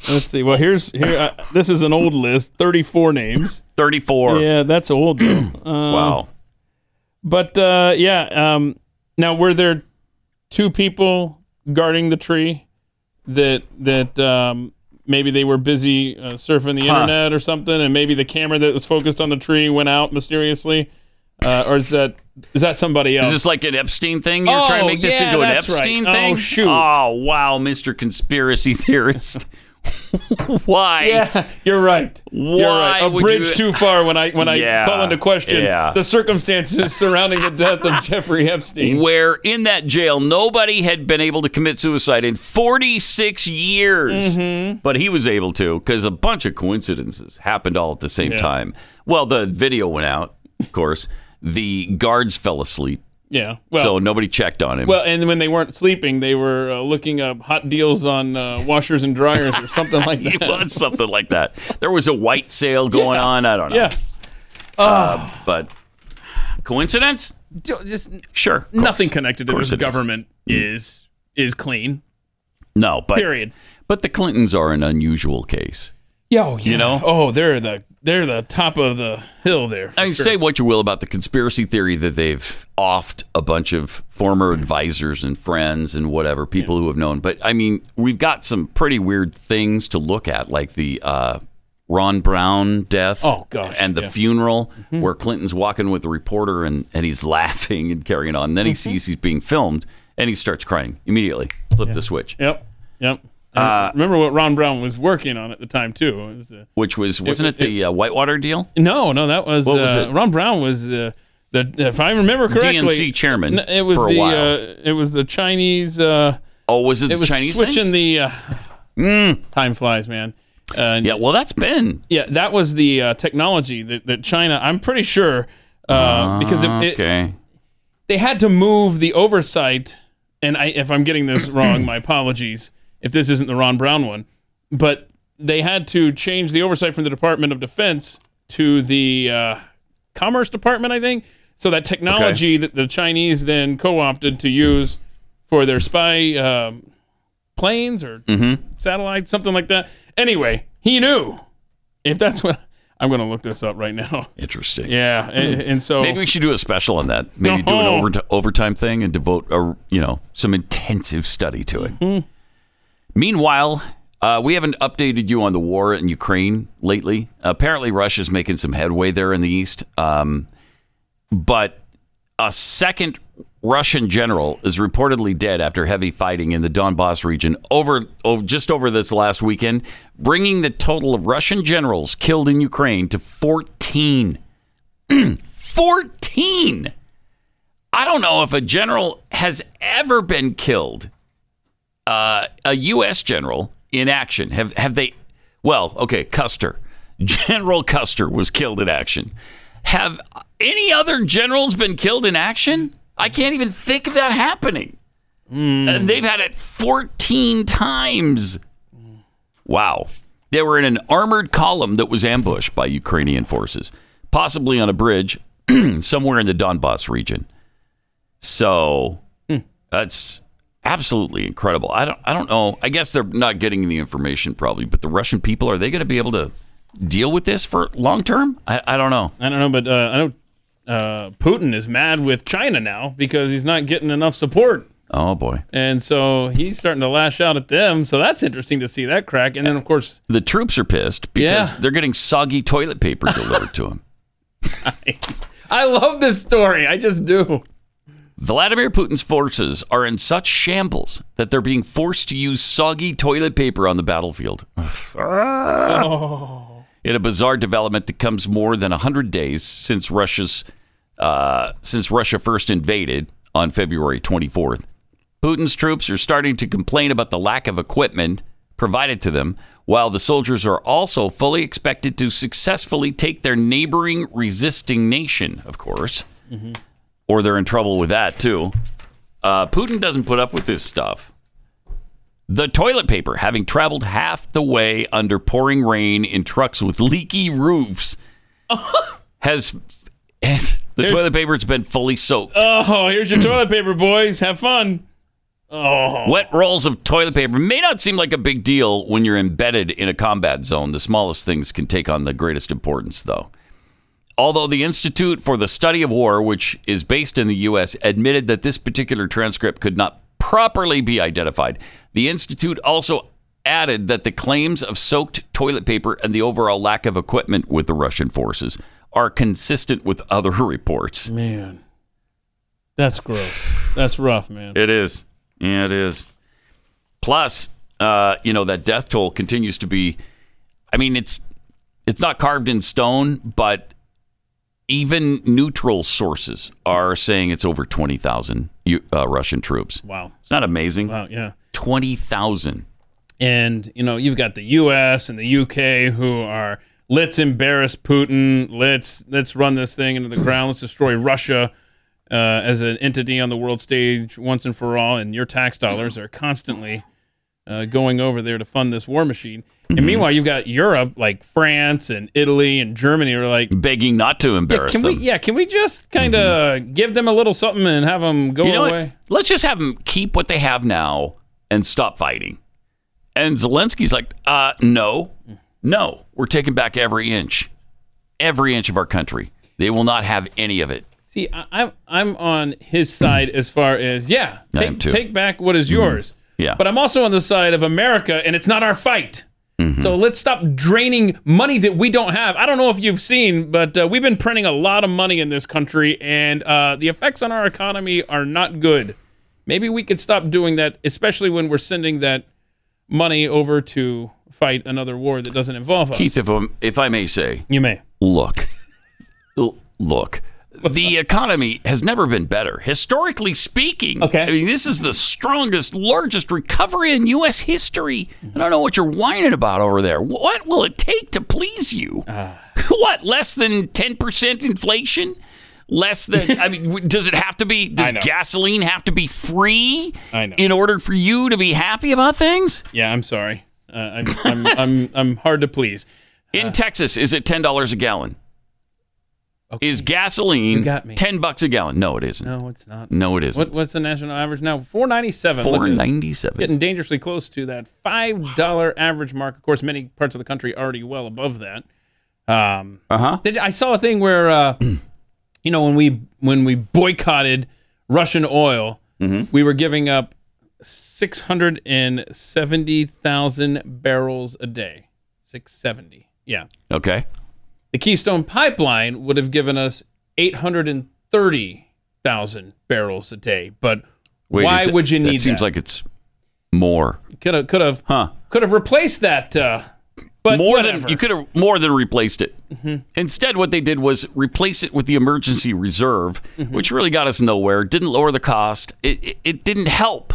let's see. Well, here's here. Uh, this is an old list. Thirty-four names. 34. Yeah, that's old though. Wow. But uh, yeah, um, now were there two people guarding the tree that that um, maybe they were busy uh, surfing the Huh. internet or something, and maybe the camera that was focused on the tree went out mysteriously, uh, or is that is that somebody else? Is this like an Epstein thing? You're Oh, trying to make this yeah, into an that's right. Epstein Oh, thing? shoot. Oh, wow, Mr. Conspiracy Theorist. Why? yeah, you're right. You're right. A bridge you- too far when I when I Yeah, call into question yeah. the circumstances surrounding the death of Jeffrey Epstein. Where in that jail, nobody had been able to commit suicide in 46 years. Mm-hmm. But he was able to because a bunch of coincidences happened all at the same Yeah. time. Well, the video went out, of course. the guards fell asleep. Yeah. Well, so nobody checked on him. Well, and when they weren't sleeping, they were uh, looking up hot deals on uh, washers and dryers or something like that. it was something like that. There was a white sale going on. I don't know. Yeah. Uh, but coincidence? Just Sure. nothing connected to Of course this it is. government is is clean. No, but Period. But the Clintons are an unusual case. Yo, yeah. You know? Oh, they're the they're the top of the hill there. I mean, sure. say what you will about the conspiracy theory that they've offed a bunch of former advisors and friends and whatever people who have known. But I mean, we've got some pretty weird things to look at, like the uh, Ron Brown death. Oh, gosh, and the yeah. funeral where Clinton's walking with the reporter and, and he's laughing and carrying on. And then he sees he's being filmed and he starts crying immediately. Flip the switch, Yep. Yep. Uh, remember what Ron Brown was working on at the time too. It was the, which was wasn't it, the uh, Whitewater deal? no, no, that was, What was uh, it? Ron Brown was the the if I remember correctly, DNC chairman It was for a the while. Uh, it was the Chinese. Uh, Oh, was it, it the was Chinese switching thing? the. Uh, Time flies, man. Uh, Yeah, well, that's been yeah, that was the uh, technology that, that China. I'm pretty sure uh, because it, it, okay. they had to move the oversight. And I, if I'm getting this wrong, my apologies. If this isn't the Ron Brown one, but they had to change the oversight from the Department of Defense to the uh, Commerce Department, I think. So that technology that the Chinese then co-opted to use for their spy um, planes or satellites, something like that. Anyway, he knew. If that's what I'm going to look this up right now. Interesting. Yeah, and, and so Maybe we should do a special on that. Maybe do an over overtime thing and devote a you know some intensive study to it. Mm-hmm. Meanwhile, uh, we haven't updated you on the war in Ukraine lately. Apparently, Russia's making some headway there in the east, um, but a second Russian general is reportedly dead after heavy fighting in the Donbass region over, over just over this last weekend, bringing the total of Russian generals killed in Ukraine to 14. 14. I don't know if a general has ever been killed. Uh, a U.S. general in action. Have have they? Well, okay, Custer. General Custer was killed in action. Have any other generals been killed in action? I can't even think of that happening. And they've had it 14 times. Wow. They were in an armored column that was ambushed by Ukrainian forces, possibly on a bridge somewhere in the Donbass region. So that's absolutely incredible. I don't I don't know. I guess they're not getting the information probably, but the Russian people are they going to be able to deal with this for long term? I, I don't know. I don't know, but uh, I know uh, Putin is mad with China now because he's not getting enough support. Oh boy. And so he's starting to lash out at them. So that's interesting to see that crack. And then, of course, The troops are pissed because Yeah. they're getting soggy toilet paper delivered to them. I love this story. I just do. Vladimir Putin's forces are in such shambles that they're being forced to use soggy toilet paper on the battlefield. In a bizarre development that comes more than 100 days since Russia's uh, since Russia first invaded on February 24th, Putin's troops are starting to complain about the lack of equipment provided to them, while the soldiers are also fully expected to successfully take their neighboring resisting nation, of course or they're in trouble with that too. Uh, Putin doesn't put up with this stuff. The toilet paper, having traveled half the way under pouring rain in trucks with leaky roofs, has the toilet paper has been fully soaked. Oh, here's your toilet paper, boys. Have fun. Oh, Wet rolls of toilet paper may not seem like a big deal when you're embedded in a combat zone. The smallest things can take on the greatest importance, though. Although the Institute for the Study of War, which is based in the U.S., admitted that this particular transcript could not properly be identified, the Institute also added that the claims of soaked toilet paper and the overall lack of equipment with the Russian forces are consistent with other reports. man. That's gross. That's rough, man. It is. Yeah, it is. Plus, uh, you know, that death toll continues to be I mean, it's it's not carved in stone, but even neutral sources are saying it's over 20,000 uh, Russian troops. Wow. It's not amazing. Wow, yeah. 20,000. And, you know, you've got the US and the UK who are let's embarrass Putin. Let's let's run this thing into the ground. Let's destroy Russia uh, as an entity on the world stage once and for all. And your tax dollars are constantly uh, going over there to fund this war machine. And meanwhile, you've got Europe, like France and Italy and Germany, are like begging not to yeah, embarrass can them. Mm-hmm. we? Yeah, can we just kind of give them a little something and have them go you know away? what? Let's just have them keep what they have now and stop fighting. And Zelensky's like, uh, no, no, we're taking back every inch, every inch of our country. They will not have any of it. See, I'm I'm on his side as far as yeah, take, take back what is yours. Yeah. But I'm also on the side of America, and it's not our fight. So let's stop draining money that we don't have. I don't know if you've seen, but uh, we've been printing a lot of money in this country, and uh, the effects on our economy are not good. Maybe we could stop doing that, especially when we're sending that money over to fight another war that doesn't involve us. Keith, if, if I may say, you may. look, look, the economy has never been better, historically speaking. Okay. I mean, this is the strongest, largest recovery in U.S. history. I don't know what you're whining about over there. What will it take to please you? Ah. what, less than 10% inflation? Less than, I mean, does it have to be, does gasoline have to be free I know. in order for you to be happy about things? Yeah, I'm sorry. Uh, I'm, I'm, I'm, I'm hard to please. In Texas, is it ten dollars a gallon? Is gasoline You got me. ten bucks a gallon? No, it isn't. No, it's not. No, it isn't. What, what's the national average now? Four ninety seven. Four ninety seven. Getting dangerously close to that five dollar average mark. Of course, many parts of the country already well above that. Um, Uh huh. did, I saw a thing where, uh, you know, when we when we boycotted Russian oil, Mm-hmm. we were giving up six hundred and seventy thousand barrels a day. Six seventy. Yeah. Okay. The Keystone Pipeline would have given us 830 thousand barrels a day. But Wait, why would you need That seems like it's more. could have could have Huh. could have replaced that? Uh, but more whatever. than you could have more than replaced it. Mm-hmm. Instead, what they did was replace it with the emergency reserve, mm-hmm. which really got us nowhere. Didn't lower the cost. It, it, it didn't help,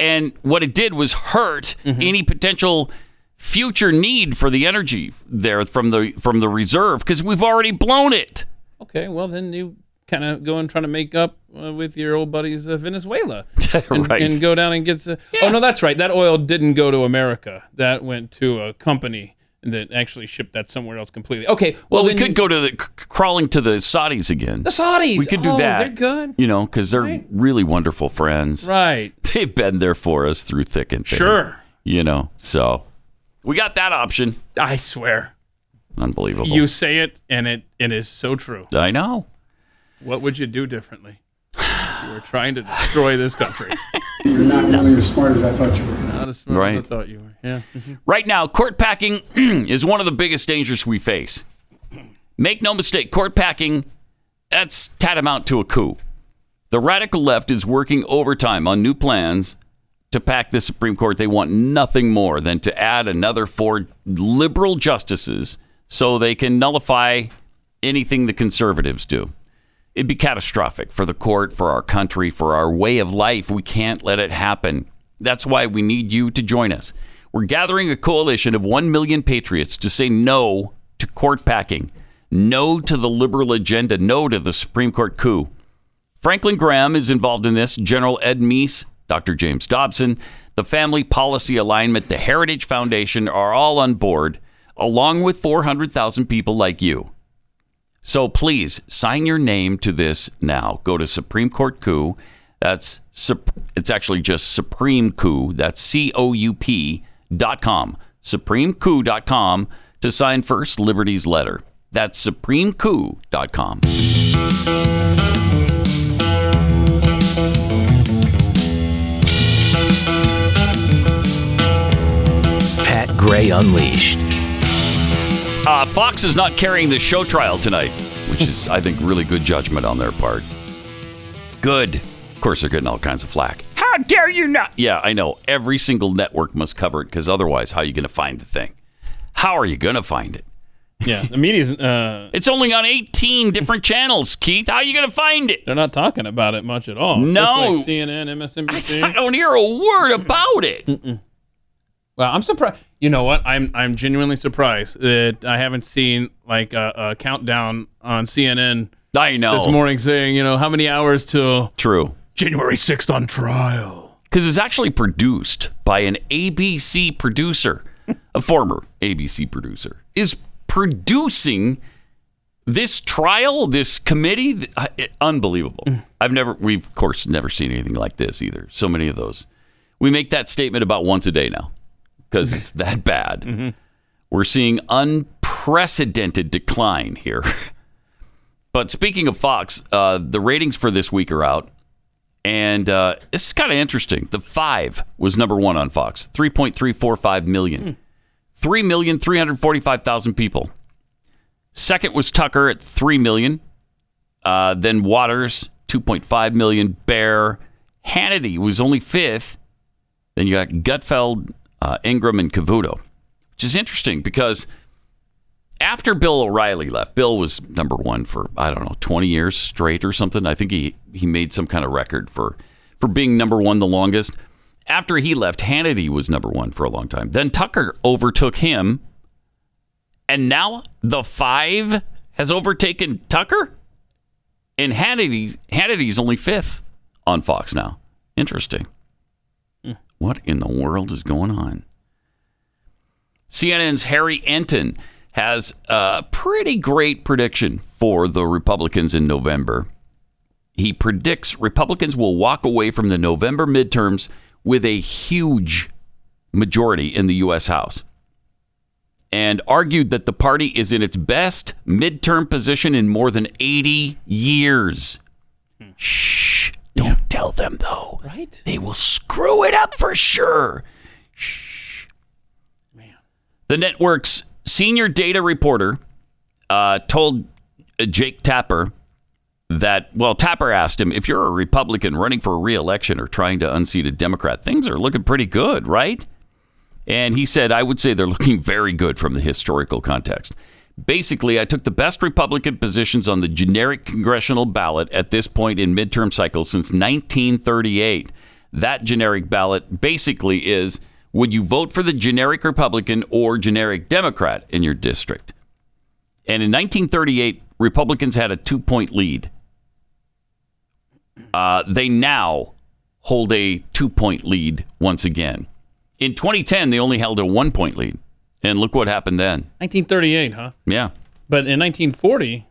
and what it did was hurt mm-hmm. any potential future need for the energy there from the from the reserve because we've already blown it. Okay, well then you kind of go and try to make up uh, with your old buddies uh, Venezuela and, Right. and go down and get. Some, Oh no, that's right. That oil didn't go to America. That went to a company that actually shipped that somewhere else completely. Okay, well, Well, we could you- go to the c- crawling to the Saudis again. the Saudis. We could do Oh, that. They're good. You know, because they're Right. really wonderful friends. Right. They've been there for us through thick and thin. Sure. You know, so we got that option. I swear. Unbelievable. You say it, and it it is so true. I know. What would you do differently? you were trying to destroy this country. You're not really as smart as I thought you were. Not as smart Right. as I thought you were. Yeah. Mm-hmm. Right now, court packing is one of the biggest dangers we face. Make no mistake, court packing, that's tantamount to a coup. The radical left is working overtime on new plans to pack the Supreme Court. They want nothing more than to add another four liberal justices so they can nullify anything the conservatives do. It'd be catastrophic for the court, for our country, for our way of life. We can't let it happen. That's why we need you to join us. We're gathering a coalition of 1 million patriots to say no to court packing, no to the liberal agenda, no to the Supreme Court coup. Franklin Graham is involved in this, General Ed Meese, Dr. James Dobson, the Family Policy Alliance, the Heritage Foundation are all on board, along with 400,000 people like you. So please sign your name to this now. Go to Supreme Court Coup. That's it's actually just Supreme Coup. That's C O U P dot com. SupremeCoup dot com to sign First Liberty's letter. That's SupremeCoup Gray Unleashed. Uh, Fox is not carrying the show trial tonight, which is, I think, really good judgment on their part. Good. Of course, they're getting all kinds of flack. How dare you not? Yeah, I know. Every single network must cover it because otherwise, how are you going to find the thing? How are you going to find it? Yeah. The media's. Uh, It's only on 18 different channels, Keith. How are you going to find it? they're not talking about it much at all. No. Especially like CNN, MSNBC. I don't hear a word about it. Well, I'm surprised. You know what? I'm I'm genuinely surprised that I haven't seen like a, a countdown on CNN I know. this morning saying, you know, how many hours till True. January 6th on trial. Because it's actually produced by an ABC producer, a former ABC producer, is producing this trial, this committee. Unbelievable. Mm. I've never, we've of course never seen anything like this either. So many of those. We make that statement about once a day now because it's that bad. We're seeing unprecedented decline here. but speaking of Fox, uh, the ratings for this week are out. And uh, this is kind of interesting. The Five was number one on Fox, 3.345 million. 3,345,000 people. Second was Tucker at 3 million. Uh, then Watters, 2.5 million. Baier. Hannity was only fifth. Then you got Gutfeld, uh, Ingraham, and Cavuto, which is interesting because after Bill O'Reilly left, Bill was number one for I don't know twenty years straight or something. I think he he made some kind of record for for being number one the longest. After he left, Hannity was number one for a long time. Then Tucker overtook him, and now the five has overtaken Tucker, and Hannity Hannity's only fifth on Fox now. Interesting. What in the world is going on? CNN's Harry Enton has a pretty great prediction for the Republicans in November. He predicts Republicans will walk away from the November midterms with a huge majority in the U.S. House and argued that the party is in its best midterm position in more than 80 years. Hmm. Shh. Tell them, though. Right? They will screw it up for sure. Shh. Man. The network's senior data reporter uh, told uh, Jake Tapper that, well, Tapper asked him, if you're a Republican running for reelection or trying to unseat a Democrat, things are looking pretty good, right? And he said, I would say they're looking very good from the historical context. Basically, I took the best Republican positions on the generic congressional ballot at this point in midterm cycles since 1938. That generic ballot basically is would you vote for the generic Republican or generic Democrat in your district? And in 1938, Republicans had a two point lead. Uh, they now hold a two point lead once again. In 2010, they only held a one point lead. And look what happened then. 1938, huh? Yeah. But in 1940,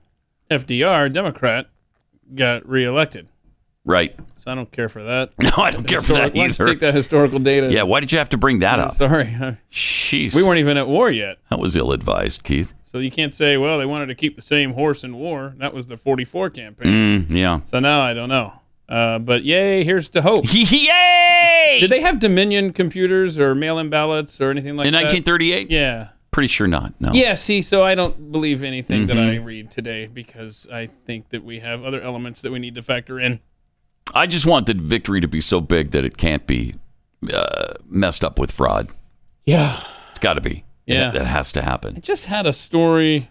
FDR, Democrat, got reelected. Right. So I don't care for that. No, I don't care for that either. take that historical data? Yeah, why did you have to bring that Uh, up? Sorry. Jeez. We weren't even at war yet. That was ill advised, Keith. So you can't say, well, they wanted to keep the same horse in war. That was the 44 campaign. Mm, yeah. So now I don't know. Uh, but yay, here's to hope. yay! Did they have Dominion computers or mail-in ballots or anything like that? In 1938? Yeah. Pretty sure not. No. Yeah, see, so I don't believe anything that I Mhm. read today because I think that we have other elements that we need to factor in. I just want the victory to be so big that it can't be uh, messed up with fraud. Yeah. It's got to be. Yeah. That has to happen. I just had a story.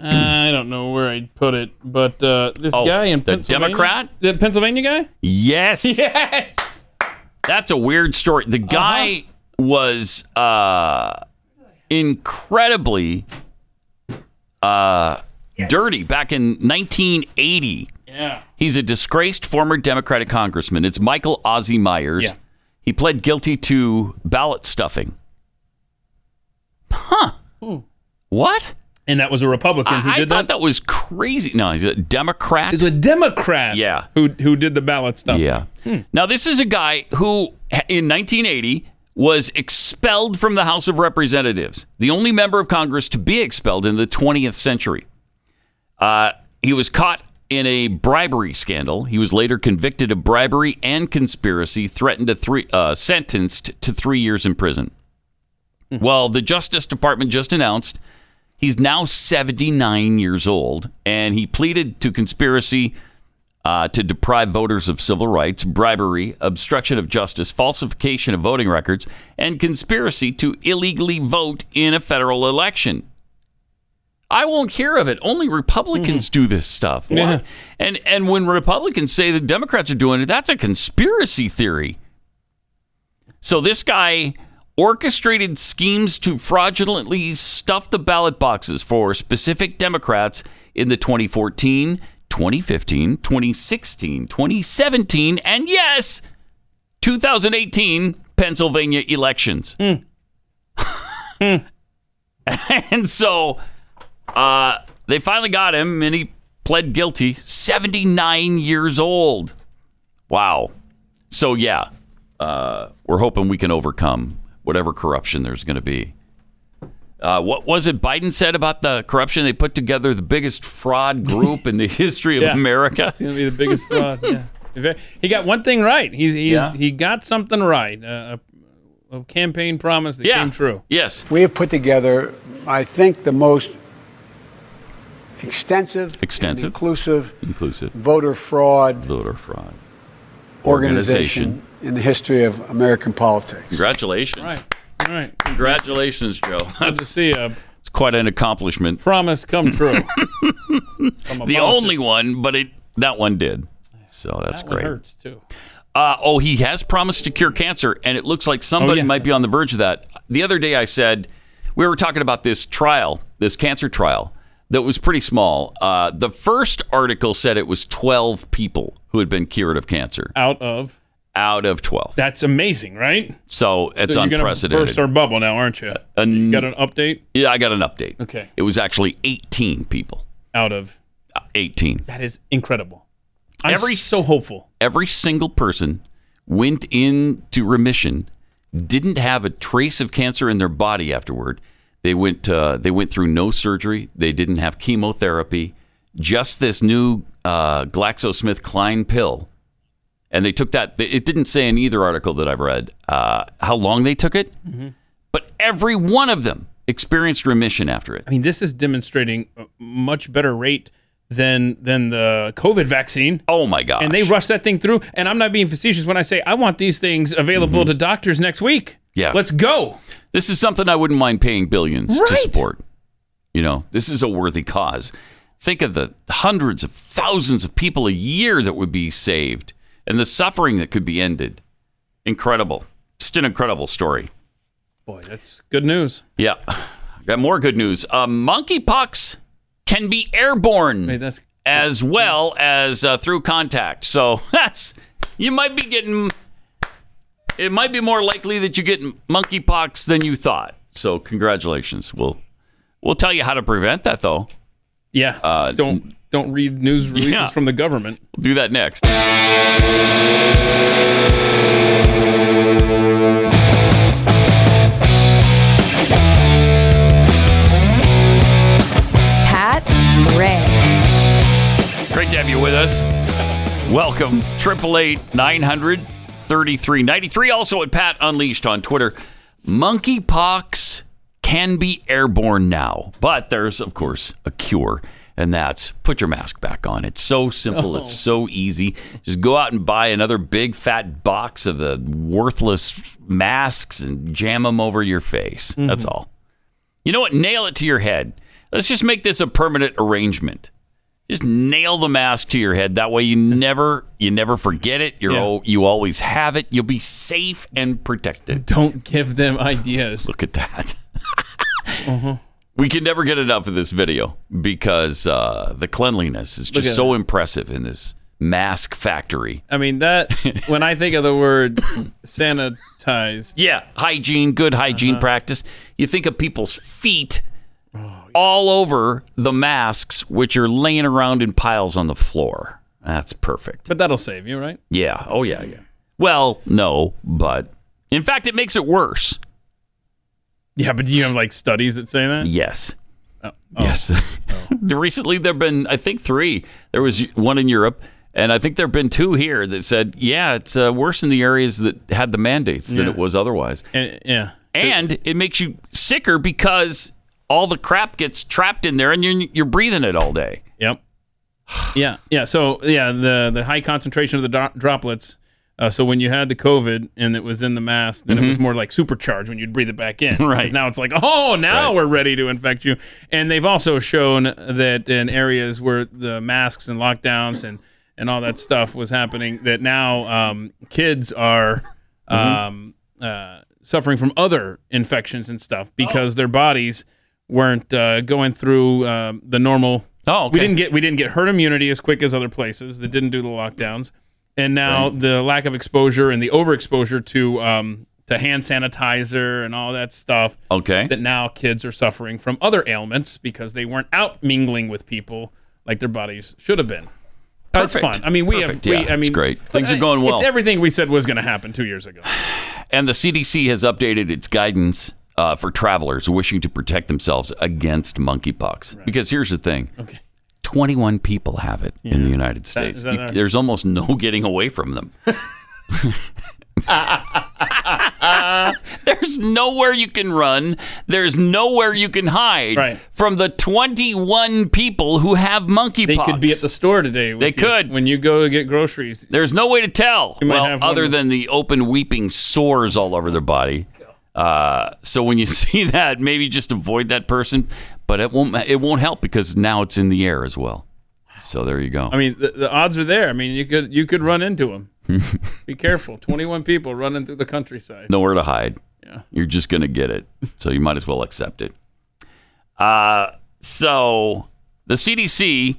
Uh, I don't know where I'd put it, but uh, this Oh, guy in the Pennsylvania. Democrat? The Pennsylvania guy? Yes. Yes. That's a weird story. The guy was uh, incredibly uh, dirty back in 1980. Yeah. He's a disgraced former Democratic congressman. It's Michael Ozzie Myers. Yeah. He pled guilty to ballot stuffing. Huh. What? And that was a Republican who I, I did thought that? that was crazy. No, he's a Democrat. He's a Democrat. Yeah. Who who did the ballot stuff? Yeah. Now, this is a guy who, in 1980, was expelled from the House of Representatives, the only member of Congress to be expelled in the 20th century. Uh, he was caught in a bribery scandal. He was later convicted of bribery and conspiracy, threatened to three, uh, sentenced to three years in prison. Well, the Justice Department just announced he's now 79 years old, and he pleaded to conspiracy uh, to deprive voters of civil rights, bribery, obstruction of justice, falsification of voting records, and conspiracy to illegally vote in a federal election. I won't hear of it. Only Republicans do this stuff. Yeah. And and when Republicans say the Democrats are doing it, that's a conspiracy theory. So this guy orchestrated schemes to fraudulently stuff the ballot boxes for specific Democrats in the 2014, 2015, 2016, 2017, and yes, 2018 Pennsylvania elections. and so uh, they finally got him, and he pled guilty. 79 years old. Wow. So, yeah, uh, we're hoping we can overcome whatever corruption there's going to be. Uh, what was it Biden said about the corruption? They put together the biggest fraud group in the history of Yeah. America. It's going to be the biggest fraud. Yeah. He got one thing right. He's, he's Yeah. he got something right. Uh, a, a campaign promise that Yeah. came true. Yes. We have put together, I think, the most extensive, Extensive. inclusive Inclusive voter fraud voter fraud organization in the history of American politics. Congratulations. Right. All right. Congratulations, Joe. Good to see a it's quite an accomplishment. promise come true. The only one, but it that one did. So that's that great. hurts too. Uh, oh, he has promised to cure cancer, and it looks like somebody Oh, yeah. might be on the verge of that. The other day, I said we were talking about this trial, this cancer trial that was pretty small. Uh, the first article said it was 12 people who had been cured of cancer Out of out of 12. that's amazing, right? So it's so you're unprecedented. burst our bubble now, aren't you? An- You got an update yeah, I got an update. Okay. It was actually 18 people. out of 18. that is incredible. I'm Every- so hopeful. every single person went into remission, didn't have a trace of cancer in their body afterward. They went uh, they went through no surgery. They didn't have chemotherapy. Just this new uh, GlaxoSmithKline pill, and they took that. It didn't say in either article that I've read uh, how long they took it, but every one of them experienced remission after it. I mean, this is demonstrating a much better rate than than the COVID vaccine. Oh my god! And they rushed that thing through. And I'm not being facetious when I say I want these things available to doctors next week. Yeah. Let's go. This is something I wouldn't mind paying billions to support. You know, this is a worthy cause. Think of the hundreds of thousands of people a year that would be saved and the suffering that could be ended. Incredible. Just an incredible story. Boy, that's good news. Yeah. Got more good news. Uh, monkeypox can be airborne Hey, as well as uh, through contact. So that's, you might be getting, it might be more likely that you get monkeypox than you thought. So congratulations. We'll, we'll tell you how to prevent that though. yeah. Uh, don't don't read news releases yeah. from the government. We'll do that next. Pat Gray. Great to have you with us. Welcome. 888 900 3393. Also at Pat Unleashed on Twitter. Monkeypox can be airborne now, but there's, of course, a cure, and that's put your mask back on. It's so simple, it's oh. so easy. Just go out and buy another big fat box of the worthless masks and jam them over your face. That's mm-hmm. all. You know what? Nail it to your head. Let's just make this a permanent arrangement. Just nail the mask to your head. That way, you never you never forget it. You're Yeah. al- you always have it. You'll be safe and protected. Don't give them ideas. Look at that. We can never get enough of this video because uh, the cleanliness is just at so impressive in this mask factory. I mean that when I think of the word sanitized, Yeah, hygiene, good hygiene Uh-huh. practice. You think of people's feet Oh, all over the masks, which are laying around in piles on the floor. That's perfect. but that'll save you, right? Yeah. Oh, yeah, yeah. Well, no, but in fact, it makes it worse. Yeah, but do you have like studies that say that? Yes. Oh. Yes. Recently, there have been, I think, three. There was one in Europe, and I think there have been two here that said, yeah, it's uh, worse in the areas that had the mandates than Yeah. it was otherwise. And, yeah. And it makes you sicker because all the crap gets trapped in there and you're, you're breathing it all day. Yep. Yeah. Yeah. So yeah, the the high concentration of the do- droplets. Uh, so when you had the COVID and it was in the mask, then it was more like supercharged when you'd breathe it back in. Mm-hmm. Now it's like, oh, now Right. we're ready to infect you. And they've also shown that in areas where the masks and lockdowns and and all that stuff was happening, that now um, kids are Mm-hmm. um, uh, suffering from other infections and stuff because their bodies weren't uh, going through um, the normal Oh, we didn't get we didn't get herd immunity as quick as other places that didn't do the lockdowns, and now the lack of exposure and the overexposure to um, to hand sanitizer and all that stuff. Okay. That now kids are suffering from other ailments because they weren't out mingling with people like their bodies should have been. That's fun. I mean, we Perfect. have. We, Yeah, I it's mean, great. Things are going well. It's everything we said was going to happen two years ago. And the CDC has updated its guidance uh, for travelers wishing to protect themselves against monkeypox. Because here's the thing Okay. 21 people have it in the United States. that You- there's almost no getting away from them. There's nowhere you can run. There's nowhere you can hide Right. from the 21 people who have monkeypox. They could be at the store today. with They you. could. when you go to get groceries. There's no way to tell. Well, other than the open weeping sores all over their body. Uh, so when you see that, maybe just avoid that person. But it won't. It won't help because now it's in the air as well. So there you go. I mean, the, the odds are there. I mean, you could you could run into them. Be careful. Twenty-one people running through the countryside. Nowhere to hide. Yeah. You're just gonna get it. So you might as well accept it. Uh, so the CDC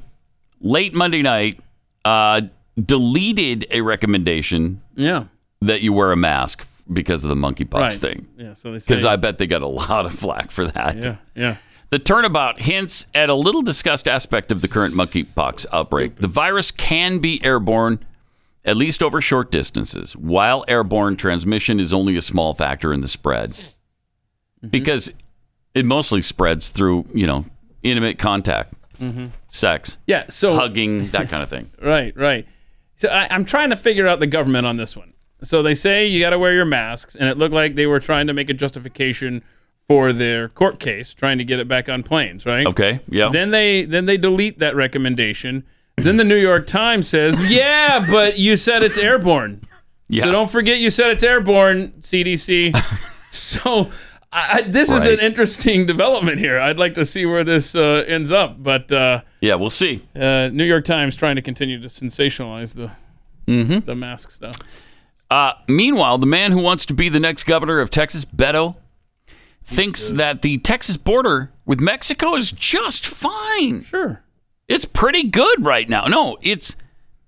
late Monday night uh, deleted a recommendation Yeah. that you wear a mask because of the monkeypox Right. thing. Yeah. So they say. Because I bet they got a lot of flack for that. Yeah. Yeah. The turnabout hints at a little discussed aspect of the current monkeypox outbreak. The virus can be airborne, at least over short distances, while airborne transmission is only a small factor in the spread. Mm-hmm. Because it mostly spreads through, you know, intimate contact, mm-hmm. sex, Yeah. So hugging, that kind of thing. Right, right. So I, I'm trying to figure out the government on this one. So they say you got to wear your masks, and it looked like they were trying to make a justification for their court case, trying to get it back on planes, right? Okay. Yeah. Then they then they delete that recommendation. Then the New York Times says, "Yeah, but you said it's airborne. Yeah. So don't forget you said it's airborne, CDC." so I, this is an interesting development here. I'd like to see where this uh, ends up, but uh, yeah, we'll see. uh, New York Times trying to continue to sensationalize the Mm-hmm. the mask stuff. Uh, meanwhile, the man who wants to be the next governor of Texas, Beto, thinks that the Texas border with Mexico is just fine. Sure. It's pretty good right now. No, it's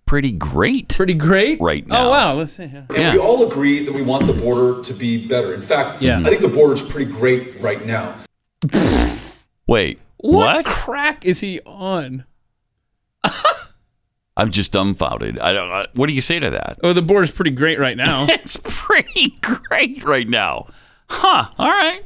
pretty great. Pretty great right now. Oh wow, let's see. Yeah. And we all agree that we want the border to be better. In fact, Yeah. I think the border is pretty great right now. Wait, What, what? crack is he on? I'm just dumbfounded. I don't. Uh, what do you say to that? Oh, the board is pretty great right now. it's pretty great right now. Huh. All right.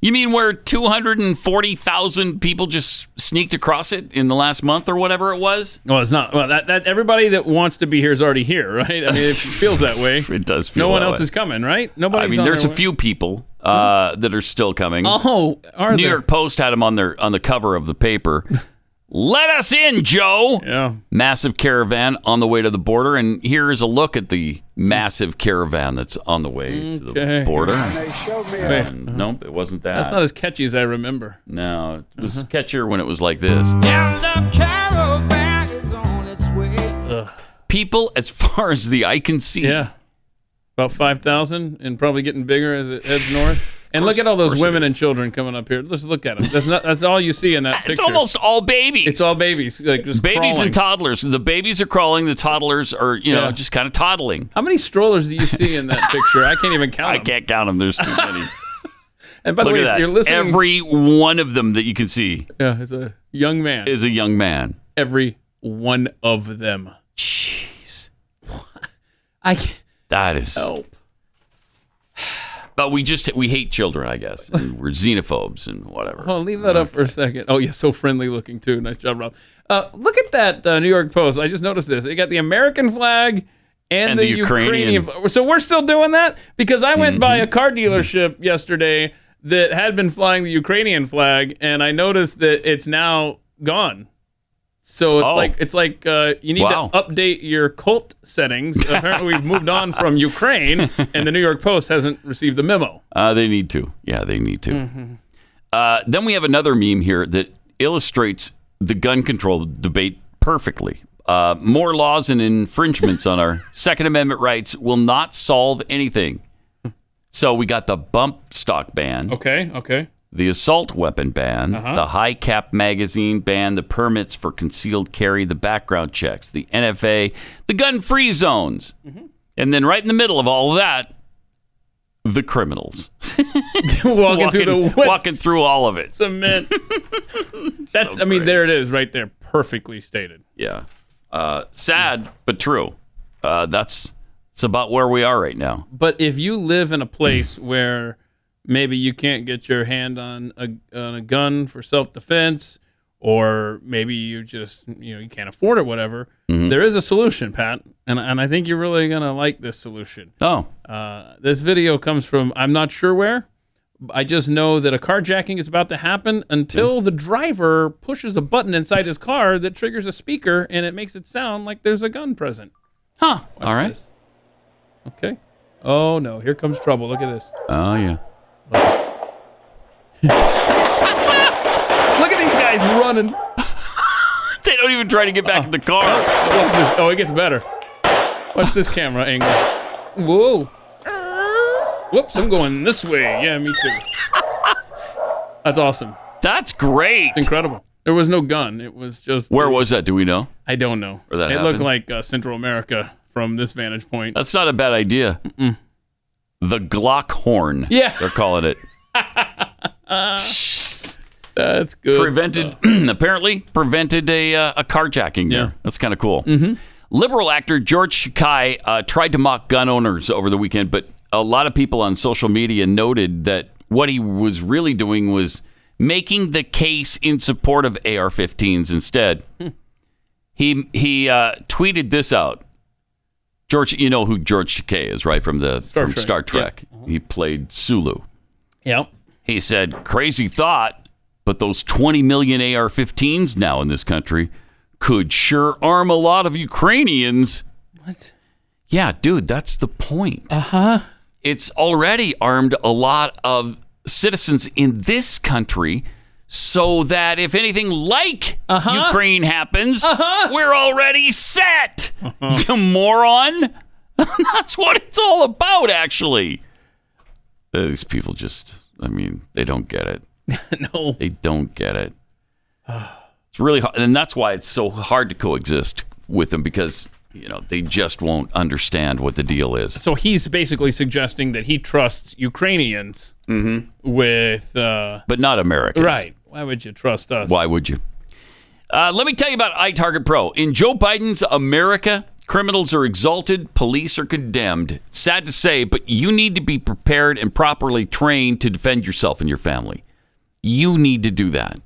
You mean where 240,000 people just sneaked across it in the last month or whatever it was? Well, it's not. Well, that, that everybody that wants to be here is already here, right? I mean, it feels that way. It does feel No one else way. is coming, right? Nobody. I mean, there's a way. few people uh, that are still coming. Oh, are New there? York Post had them on their on the cover of the paper. Let us in, Joe. Yeah. Massive caravan on the way to the border, and here is a look at the massive caravan that's on the way to the border. Wait. And Nope, it wasn't that. That's not as catchy as I remember. No, it was catchier when it was like this. People, as far as the eye can see, Yeah. About five thousand, and probably getting bigger as it heads north. And look at all those women and children coming up here. Just look at them. That's not. That's all you see in that picture. it's almost all babies. It's all babies, like just babies crawling. and toddlers. The babies are crawling. The toddlers are, you know, Yeah. just kind of toddling. How many strollers do you see in that picture? I can't even count. I can't count them. There's too many. And by the Look way, at if that. you're listening, Every one of them that you can see yeah, is a young man. is a young man. Every one of them. Jeez, I can't that is. help. But we just we hate children, I guess. And we're xenophobes and whatever. Oh, leave that up for a second. Oh, yeah, so friendly looking too. Nice job, Rob. Uh, look at that uh, New York Post. I just noticed this. They got the American flag and, And the, the Ukrainian. Ukrainian. flag. So we're still doing that because I went by a Mm-hmm. car dealership yesterday that had been flying the Ukrainian flag, and I noticed that it's now gone. So it's Oh. like it's like uh, you need Wow. to update your cult settings. Apparently, we've moved on from Ukraine, and the New York Post hasn't received the memo. Uh, they need to. Yeah, they need to. Mm-hmm. Uh, then we have another meme here that illustrates the gun control debate perfectly. Uh, more laws and infringements on our Second Amendment rights will not solve anything. So we got the bump stock ban, Okay, okay. The assault weapon ban, Uh-huh. the high cap magazine ban, the permits for concealed carry, the background checks, the NFA, the gun free zones. Mm-hmm. And then right in the middle of all of that, the criminals. walking, through the walking through all of it. cement. That's, So I mean, there it is, right there, perfectly stated. Yeah. Uh, sad, but true. Uh, that's it's about where we are right now. But if you live in a place where maybe you can't get your hand on a, on a gun for self defense, or maybe you just you know you can't afford it, whatever, Mm-hmm. there is a solution, Pat, and and I think you're really gonna like this solution. Oh, Uh, this video comes from I'm not sure where. I just know that a carjacking is about to happen until the driver pushes a button inside his car that triggers a speaker and it makes it sound like there's a gun present. huh. Watch all right. this. Okay. Oh no, here comes trouble. Look at this. Oh yeah. Look at these guys running. They don't even try to get back in the car. Oh, watch this. Oh, it gets better. Watch this camera angle. Whoa. Whoops, I'm going this way. Yeah, me too. That's awesome. That's great. It's incredible. There was no gun. It was just Where was that? Do we know? I don't know. Where that it happened? looked like uh, Central America from this vantage point. That's not a bad idea. The Glock horn. Yeah. They're calling it. That's good. prevented apparently prevented a uh, a carjacking there. Yeah. That's kind of cool. Liberal actor George Takei uh, tried to mock gun owners over the weekend, but a lot of people on social media noted that what he was really doing was making the case in support of AR-15s instead. He he uh, tweeted this out. George, you know who George Takei is, right? From the Star from Trek. Star. Trek. He played Sulu. Yep. He said, crazy thought, but those 20 million AR 15s now in this country could sure arm a lot of Ukrainians. What? Yeah, dude, that's the point. Uh huh. It's already armed a lot of citizens in this country so that if anything like Ukraine happens, we're already set. You moron. That's what it's all about, actually. Uh, These people just, I mean, they don't get it. no. They don't get it. It's really hard. And that's why it's so hard to coexist with them because, you know, they just won't understand what the deal is. So he's basically suggesting that he trusts Ukrainians with. Uh, But not Americans. right. Why would you trust us? Why would you? Uh, let me tell you about iTarget Pro. In Joe Biden's America, criminals are exalted, police are condemned. Sad to say, but you need to be prepared and properly trained to defend yourself and your family. You need to do that.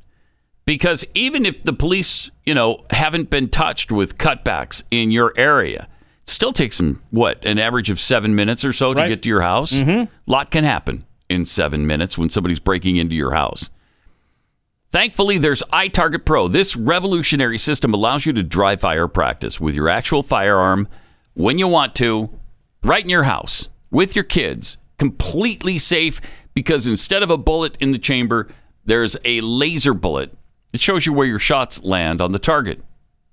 Because even if the police, you know, haven't been touched with cutbacks in your area, it still takes them, what, an average of seven minutes or so to Right. get to your house? A lot can happen in seven minutes when somebody's breaking into your house. Thankfully, there's iTarget Pro. This revolutionary system allows you to dry fire practice with your actual firearm when you want to, right in your house with your kids. Completely safe because instead of a bullet in the chamber, there's a laser bullet. It shows you where your shots land on the target.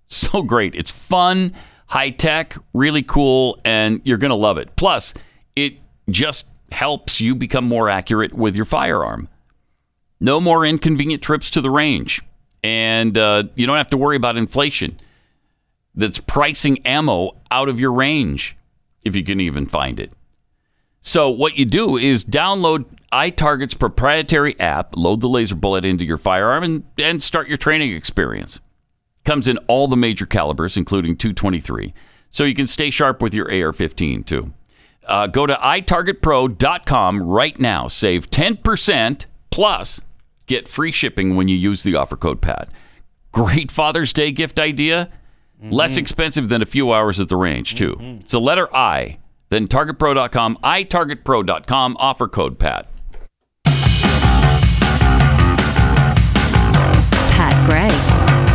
So great. It's fun, high tech, really cool, and you're going to love it. Plus, it just helps you become more accurate with your firearm. No more inconvenient trips to the range. And uh, you don't have to worry about inflation that's pricing ammo out of your range, if you can even find it. So, what you do is download iTarget's proprietary app, load the laser bullet into your firearm, and, and start your training experience. Comes in all the major calibers, including 223, so you can stay sharp with your AR 15 too. Uh, go to itargetpro.com right now. Save 10% plus get free shipping when you use the offer code PAT. Great Father's Day gift idea. Less mm-hmm. expensive than a few hours at the range, too. Mm-hmm. It's the letter I, then targetpro.com, itargetpro.com, offer code PAT. Pat Gray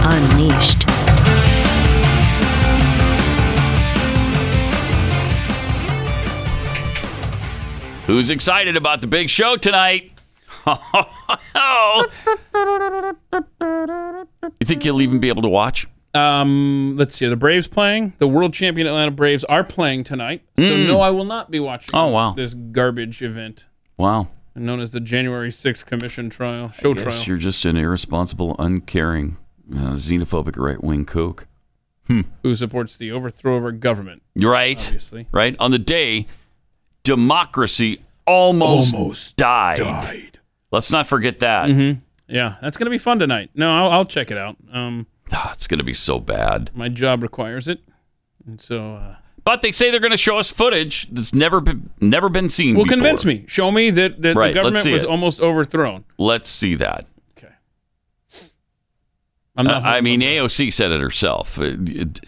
Unleashed. Who's excited about the big show tonight? you think you'll even be able to watch? Um, let's see. Are the Braves playing? The world champion Atlanta Braves are playing tonight. So Mm. no, I will not be watching. Oh, wow. This garbage event Wow. known as the January 6th Commission Trial, show Guess trial. you're just an irresponsible, uncaring, uh, xenophobic right wing kook. Who supports the overthrow of our government? Right. Obviously. Right. On the day democracy almost, Almost died. died. Let's not forget that. Mm-hmm. Yeah, that's gonna be fun tonight. No, I'll, I'll check it out. Um, Ah, it's going to be so bad. my job requires it, and so uh, But they say they're going to show us footage that's never been never been seen. well, before. convince me. Show me that, that Right, the government was it. almost overthrown. Let's see that. Okay. I'm not. Uh, I mean, AOC said it herself. It- it-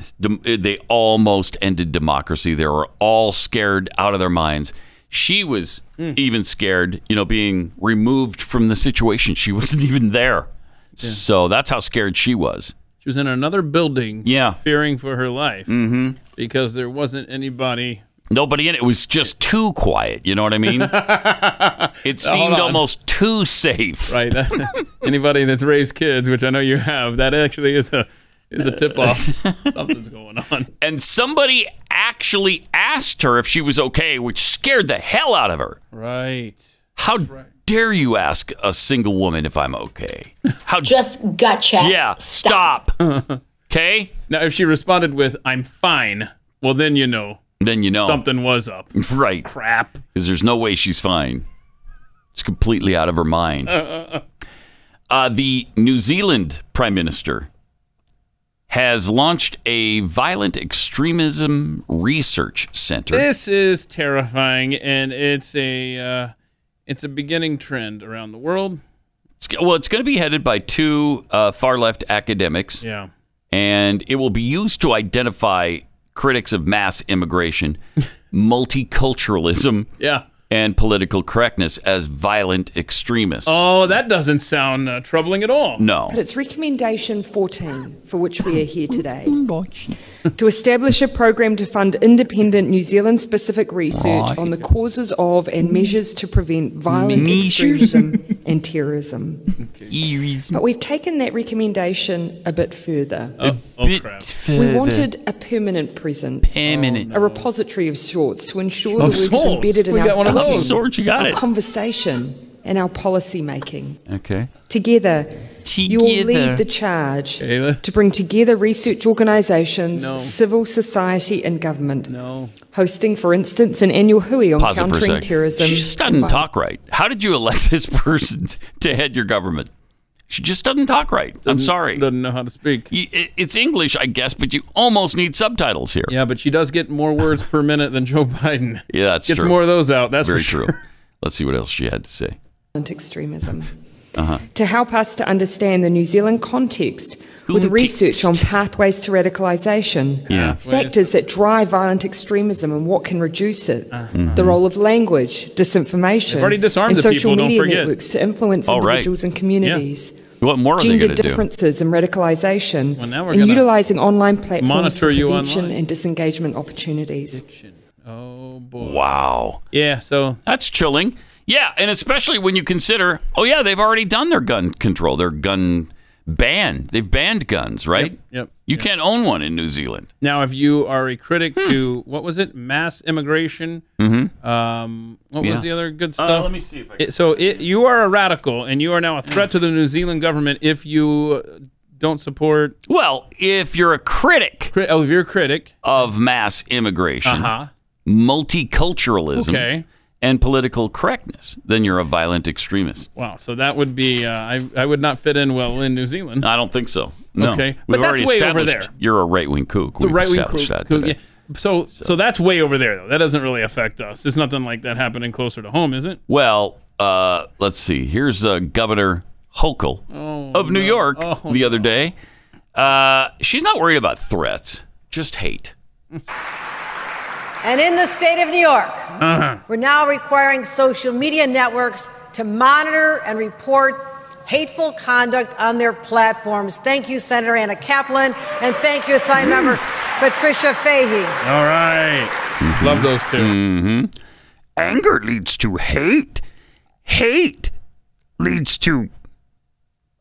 it- they almost ended democracy. They were all scared out of their minds. She was Hmm. even scared, you know, being removed from the situation. She wasn't even there. So that's how scared she was. she was in another building. Yeah. fearing for her life Mm-hmm. because there wasn't anybody. Nobody in it. It was just too quiet. You know what I mean? it seemed almost too safe. Right. anybody that's raised kids, which I know you have, that actually is a is a tip off. Something's going on. And somebody actually asked her if she was okay, which scared the hell out of her. Right. How dare you ask a single woman if I'm okay? How Just gut check. Yeah, stop. Okay? Now, if she responded with "I'm fine," well, then you know Then you know. something was up. Right. Crap. Because there's no way she's fine. She's completely out of her mind. Uh, the New Zealand Prime Minister has launched a violent extremism research center. This is terrifying, and it's a uh, it's a beginning trend around the world. It's, well, it's going to be headed by two uh, far left academics. Yeah. And it will be used to identify critics of mass immigration, multiculturalism, Yeah. And political correctness as violent extremists. Oh, that doesn't sound uh, troubling at all. No. But it's recommendation 14 for which we are here today. To establish a program to fund independent New Zealand specific research on the causes of and measures to prevent violent Measures. extremism and terrorism. But we've taken that recommendation a bit further. Oh, oh crap. We wanted a permanent presence, Permanent. a repository of sorts to ensure Of the work is sorts? embedded in We our got one of those. Of sorts, you got it. conversation, and our policy making. Okay. Together, you will lead the charge Kayla. to bring together research organisations, No. civil society, and government. No. Hosting, for instance, an annual hui on Pause for a countering second. terrorism. She just doesn't talk right. How did you elect this person to head your government? She just doesn't talk right. I'm sorry. Doesn't know how to speak. You- it- It's English, I guess, but you almost need subtitles here. Yeah, but she does get more words per minute than Joe Biden. Yeah, that's true. Gets true. more of those out. That's Very for sure. true. Let's see what else she had to say. Violent extremism. Uh-huh. To help us to understand the New Zealand context with research on pathways to radicalisation, Yeah. factors that drive violent extremism and what can reduce it, the role of language, disinformation, They've already disarmed and the social people, don't media networks to influence right. individuals and communities. What more are they Gender going to do? differences and radicalisation, Well, now we're and utilising online platforms monitor for prevention online. and disengagement opportunities. Oh boy. Wow. Yeah. So That's chilling. Yeah, and especially when you consider, oh yeah, they've already done their gun control, their gun ban. They've banned guns, right? Yep, yep, You can't own one in New Zealand. now, if you are a critic to what was it, mass immigration? Mm-hmm. Um, what Yeah. was the other good Uh, stuff? let me see if I It- so it, you are a radical, and you are now a threat to the New Zealand government if you uh, don't support. Well, if you're a critic Cri- oh, if you're a critic, of mass immigration, uh huh. multiculturalism, Okay. And political correctness, then you're a violent extremist. Wow. So that would be. Uh, I I would not fit in well in New Zealand. I don't think so. No. Okay, We've but that's already way over established there. You're a right wing kook. the We've right wing established that today. So, so that's way over there though. That doesn't really affect us. There's nothing like that happening closer to home, is it? Well, uh, let's see. Here's uh, Governor Hochul of New no. York Oh, the other day. Uh, she's not worried about threats, just hate. And in the state of New York, Uh-huh. we're now requiring social media networks to monitor and report hateful conduct on their platforms. Thank you, Senator Anna Kaplan, and thank you, assigned member Patricia Fahy. All right. Love those 2 Mm-hmm. Anger leads to hate. Hate leads to.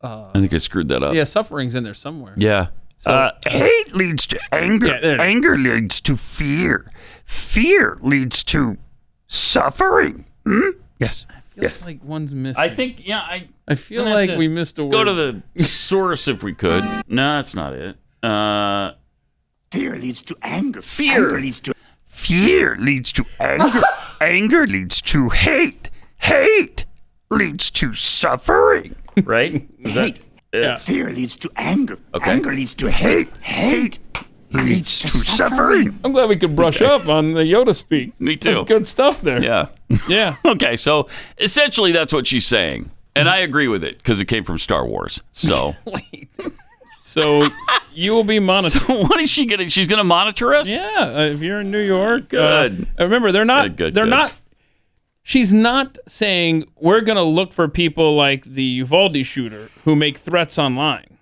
I think I screwed that up. Yeah, suffering's in there somewhere. Yeah. So- uh, hate leads to anger. Yeah, there it is. anger leads to fear. Fear leads to suffering. Hmm? Yes. Feels like one's missing. I think, yeah, I. I feel I'm gonna have like to- we missed a let's word. Go to the source if we could. No, that's not it. Uh, Fear leads to anger. Fear. Anger leads to fear leads to anger. anger leads to hate. Hate leads to suffering. Right? Is that- hate. It's- Fear leads to anger. Okay. Anger leads to hate. Hate leads to suffering. I'm glad we could brush up on the Yoda speak. Me too. That's good stuff there. Yeah. Yeah. okay, so essentially that's what she's saying. And I agree with it because it came from Star Wars. So, So you will be monitored. so what is she going to? She's going to monitor us? Yeah, uh, if you're in New York, Good. Uh, remember, they're not. Good, good, they're good. not. She's not saying we're going to look for people like the Uvalde shooter who make threats online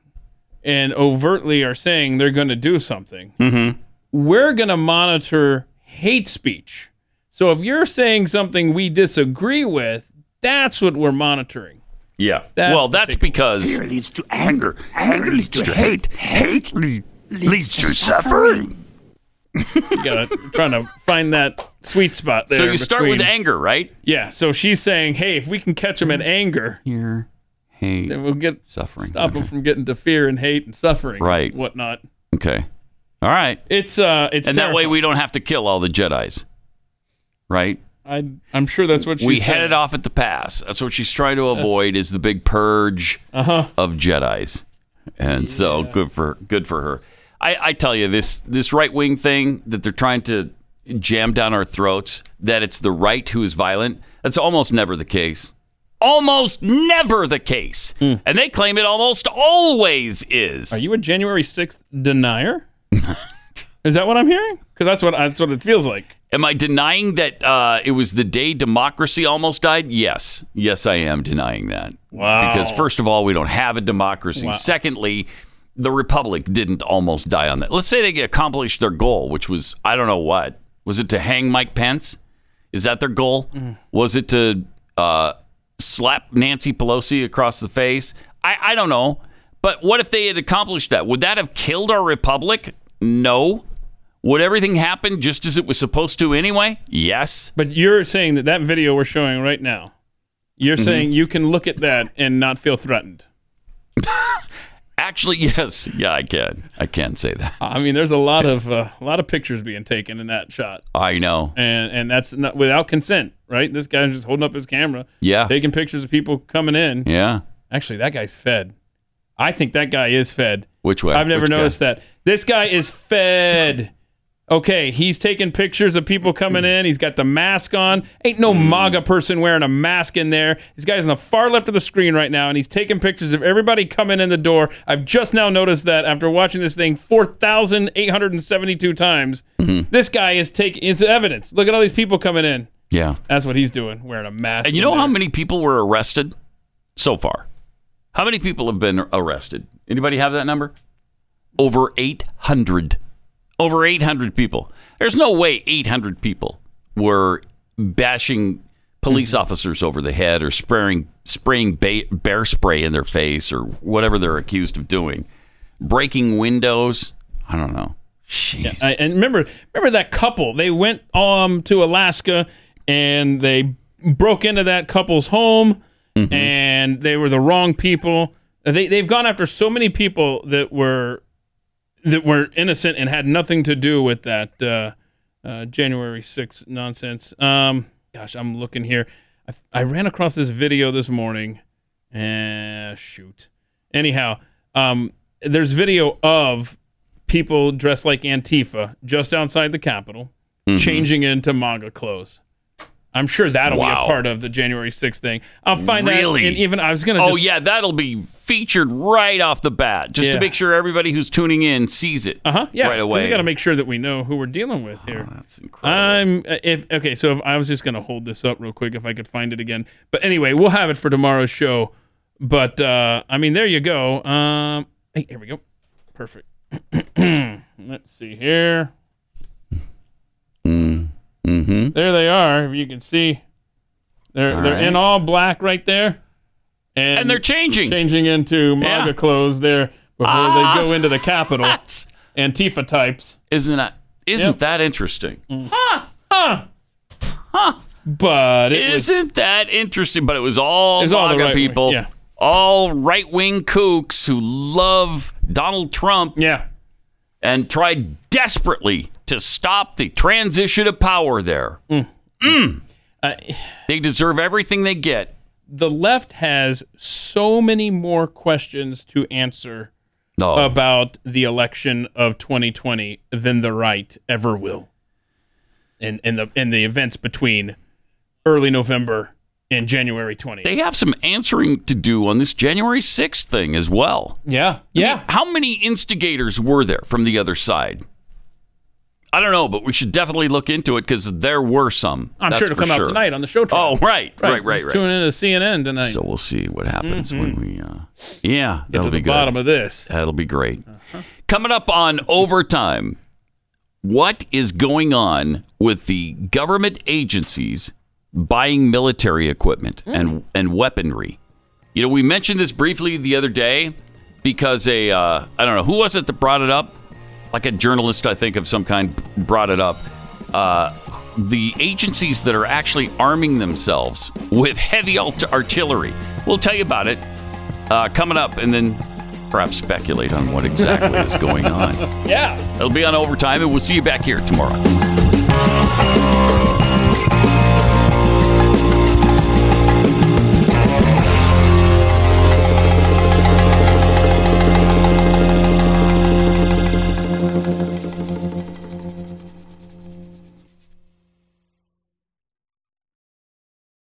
and overtly are saying they're going to do something. Mm-hmm. We're going to monitor hate speech. So if you're saying something we disagree with, that's what we're monitoring. Yeah. That's well, that's because Fear leads to anger. Anger leads to hate. Hate le- leads to suffering. You got to trying to find that sweet spot there. so you start with anger, right? Yeah. So she's saying, hey, if we can catch them in anger, Fear, hate, then we'll get suffering. stop them from getting to fear and hate and suffering, Right. And whatnot. Okay. All right. It's uh, it's and that way we don't have to kill all the Jedi's. Right? I I'm sure that's what she's we saying. headed off at the pass. That's what she's trying to avoid is the big purge Uh-huh. of Jedi's. And so good for good for her. I, I tell you this this right wing thing that they're trying to jam down our throats that it's the right who is violent. That's almost never the case. Almost never the case. And they claim it almost always is. Are you a January sixth denier? Is that what I'm hearing? Because that's what that's what it feels like. Am I denying that uh, it was the day democracy almost died? Yes. Yes, I am denying that. Wow. Because, first of all, we don't have a democracy. Wow. Secondly, the republic didn't almost die on that. Let's say they accomplished their goal, which was, I don't know what. Was it to hang Mike Pence? Is that their goal? Mm. Was it to uh, slap Nancy Pelosi across the face? I, I don't know. But what if they had accomplished that? Would that have killed our republic? No. Would everything happen just as it was supposed to anyway? Yes. But you're saying that that video we're showing right now, you're Mhm. saying you can look at that and not feel threatened. Actually, yes. Yeah, I can. I can say that. I mean, there's a lot of uh, a lot of pictures being taken in that shot, I know. and and that's not without consent, right? This guy's just holding up his camera, Yeah. taking pictures of people coming in. Yeah. Actually, that guy's fed. I think that guy is fed. Which way? I've never Which guy? noticed that. This guy is fed. Okay, he's taking pictures of people coming in. He's got the mask on. Ain't no MAGA person wearing a mask in there. This guy's on the far left of the screen right now, and he's taking pictures of everybody coming in the door. I've just now noticed that after watching this thing 4,872 times, Mm-hmm. this guy is taking is evidence. Look at all these people coming in. Yeah. That's what he's doing, wearing a mask. And you know how many people were arrested so far? How many people have been arrested? Anybody have that number? Over 800. Over 800 people. There's no way 800 people were bashing police officers over the head or spraying spraying ba- bear spray in their face or whatever they're accused of doing. Breaking windows. I don't know. Jeez. I, and remember, remember that couple? They went um to Alaska and they broke into that couple's home, and they were the wrong people. They they've gone after so many people that were that were innocent and had nothing to do with that uh, uh, January 6th nonsense. Um, gosh, I'm looking here. I, I ran across this video this morning. Eh, shoot. Anyhow, um, there's video of people dressed like Antifa just outside the Capitol, Mhm. changing into MAGA clothes. I'm sure that'll be a part of the January 6th thing. I'll find Really? that. And even I was gonna. Oh yeah, that'll be featured right off the bat, just Yeah. to make sure everybody who's tuning in sees it Uh huh. Yeah. right away. We got to make sure that we know who we're dealing with here. that's incredible. I'm uh, if okay. So if I was just gonna hold this up real quick if I could find it again. But anyway, we'll have it for tomorrow's show. But uh, I mean, there you go. Um, hey, here we go. Perfect. Let's see here. mm-hmm. There they are. If you can see, they're All they're right. in all black right there, and, And they're changing. changing into MAGA Yeah. clothes there before Ah. they go into the Capitol. Antifa types. Isn't that isn't Yep. that interesting? Huh. Huh. Huh. But it was, Isn't that interesting? But it was all It's all MAGA right wing, people, yeah. all right wing kooks who love Donald Trump. Yeah. And tried desperately to stop the transition of power there. Mm. they deserve everything they get. The left has so many more questions to answer No. about the election of 2020 than the right ever will. In in the in the events between early November and January 20th. They have some answering to do on this January 6th thing as well. yeah. Yeah. How many instigators were there from the other side? I don't know, but we should definitely look into it because there were some. I'm That's sure it'll come out tonight on the show trial. Oh, right, right, right, Just right. Tune in to CNN tonight. So we'll see what happens Mhm. when we. Uh, yeah, Get that'll be the good. bottom of this. That'll be great. Coming up on overtime, what is going on with the government agencies buying military equipment and and weaponry? You know, we mentioned this briefly the other day because a uh, I don't know who was it that brought it up, like a journalist I think of some kind brought it up. Uh, the agencies that are actually arming themselves with heavy art- artillery. We'll tell you about it uh, coming up, and then perhaps speculate on what exactly is going on. Yeah. It'll be on overtime, and we'll see you back here tomorrow.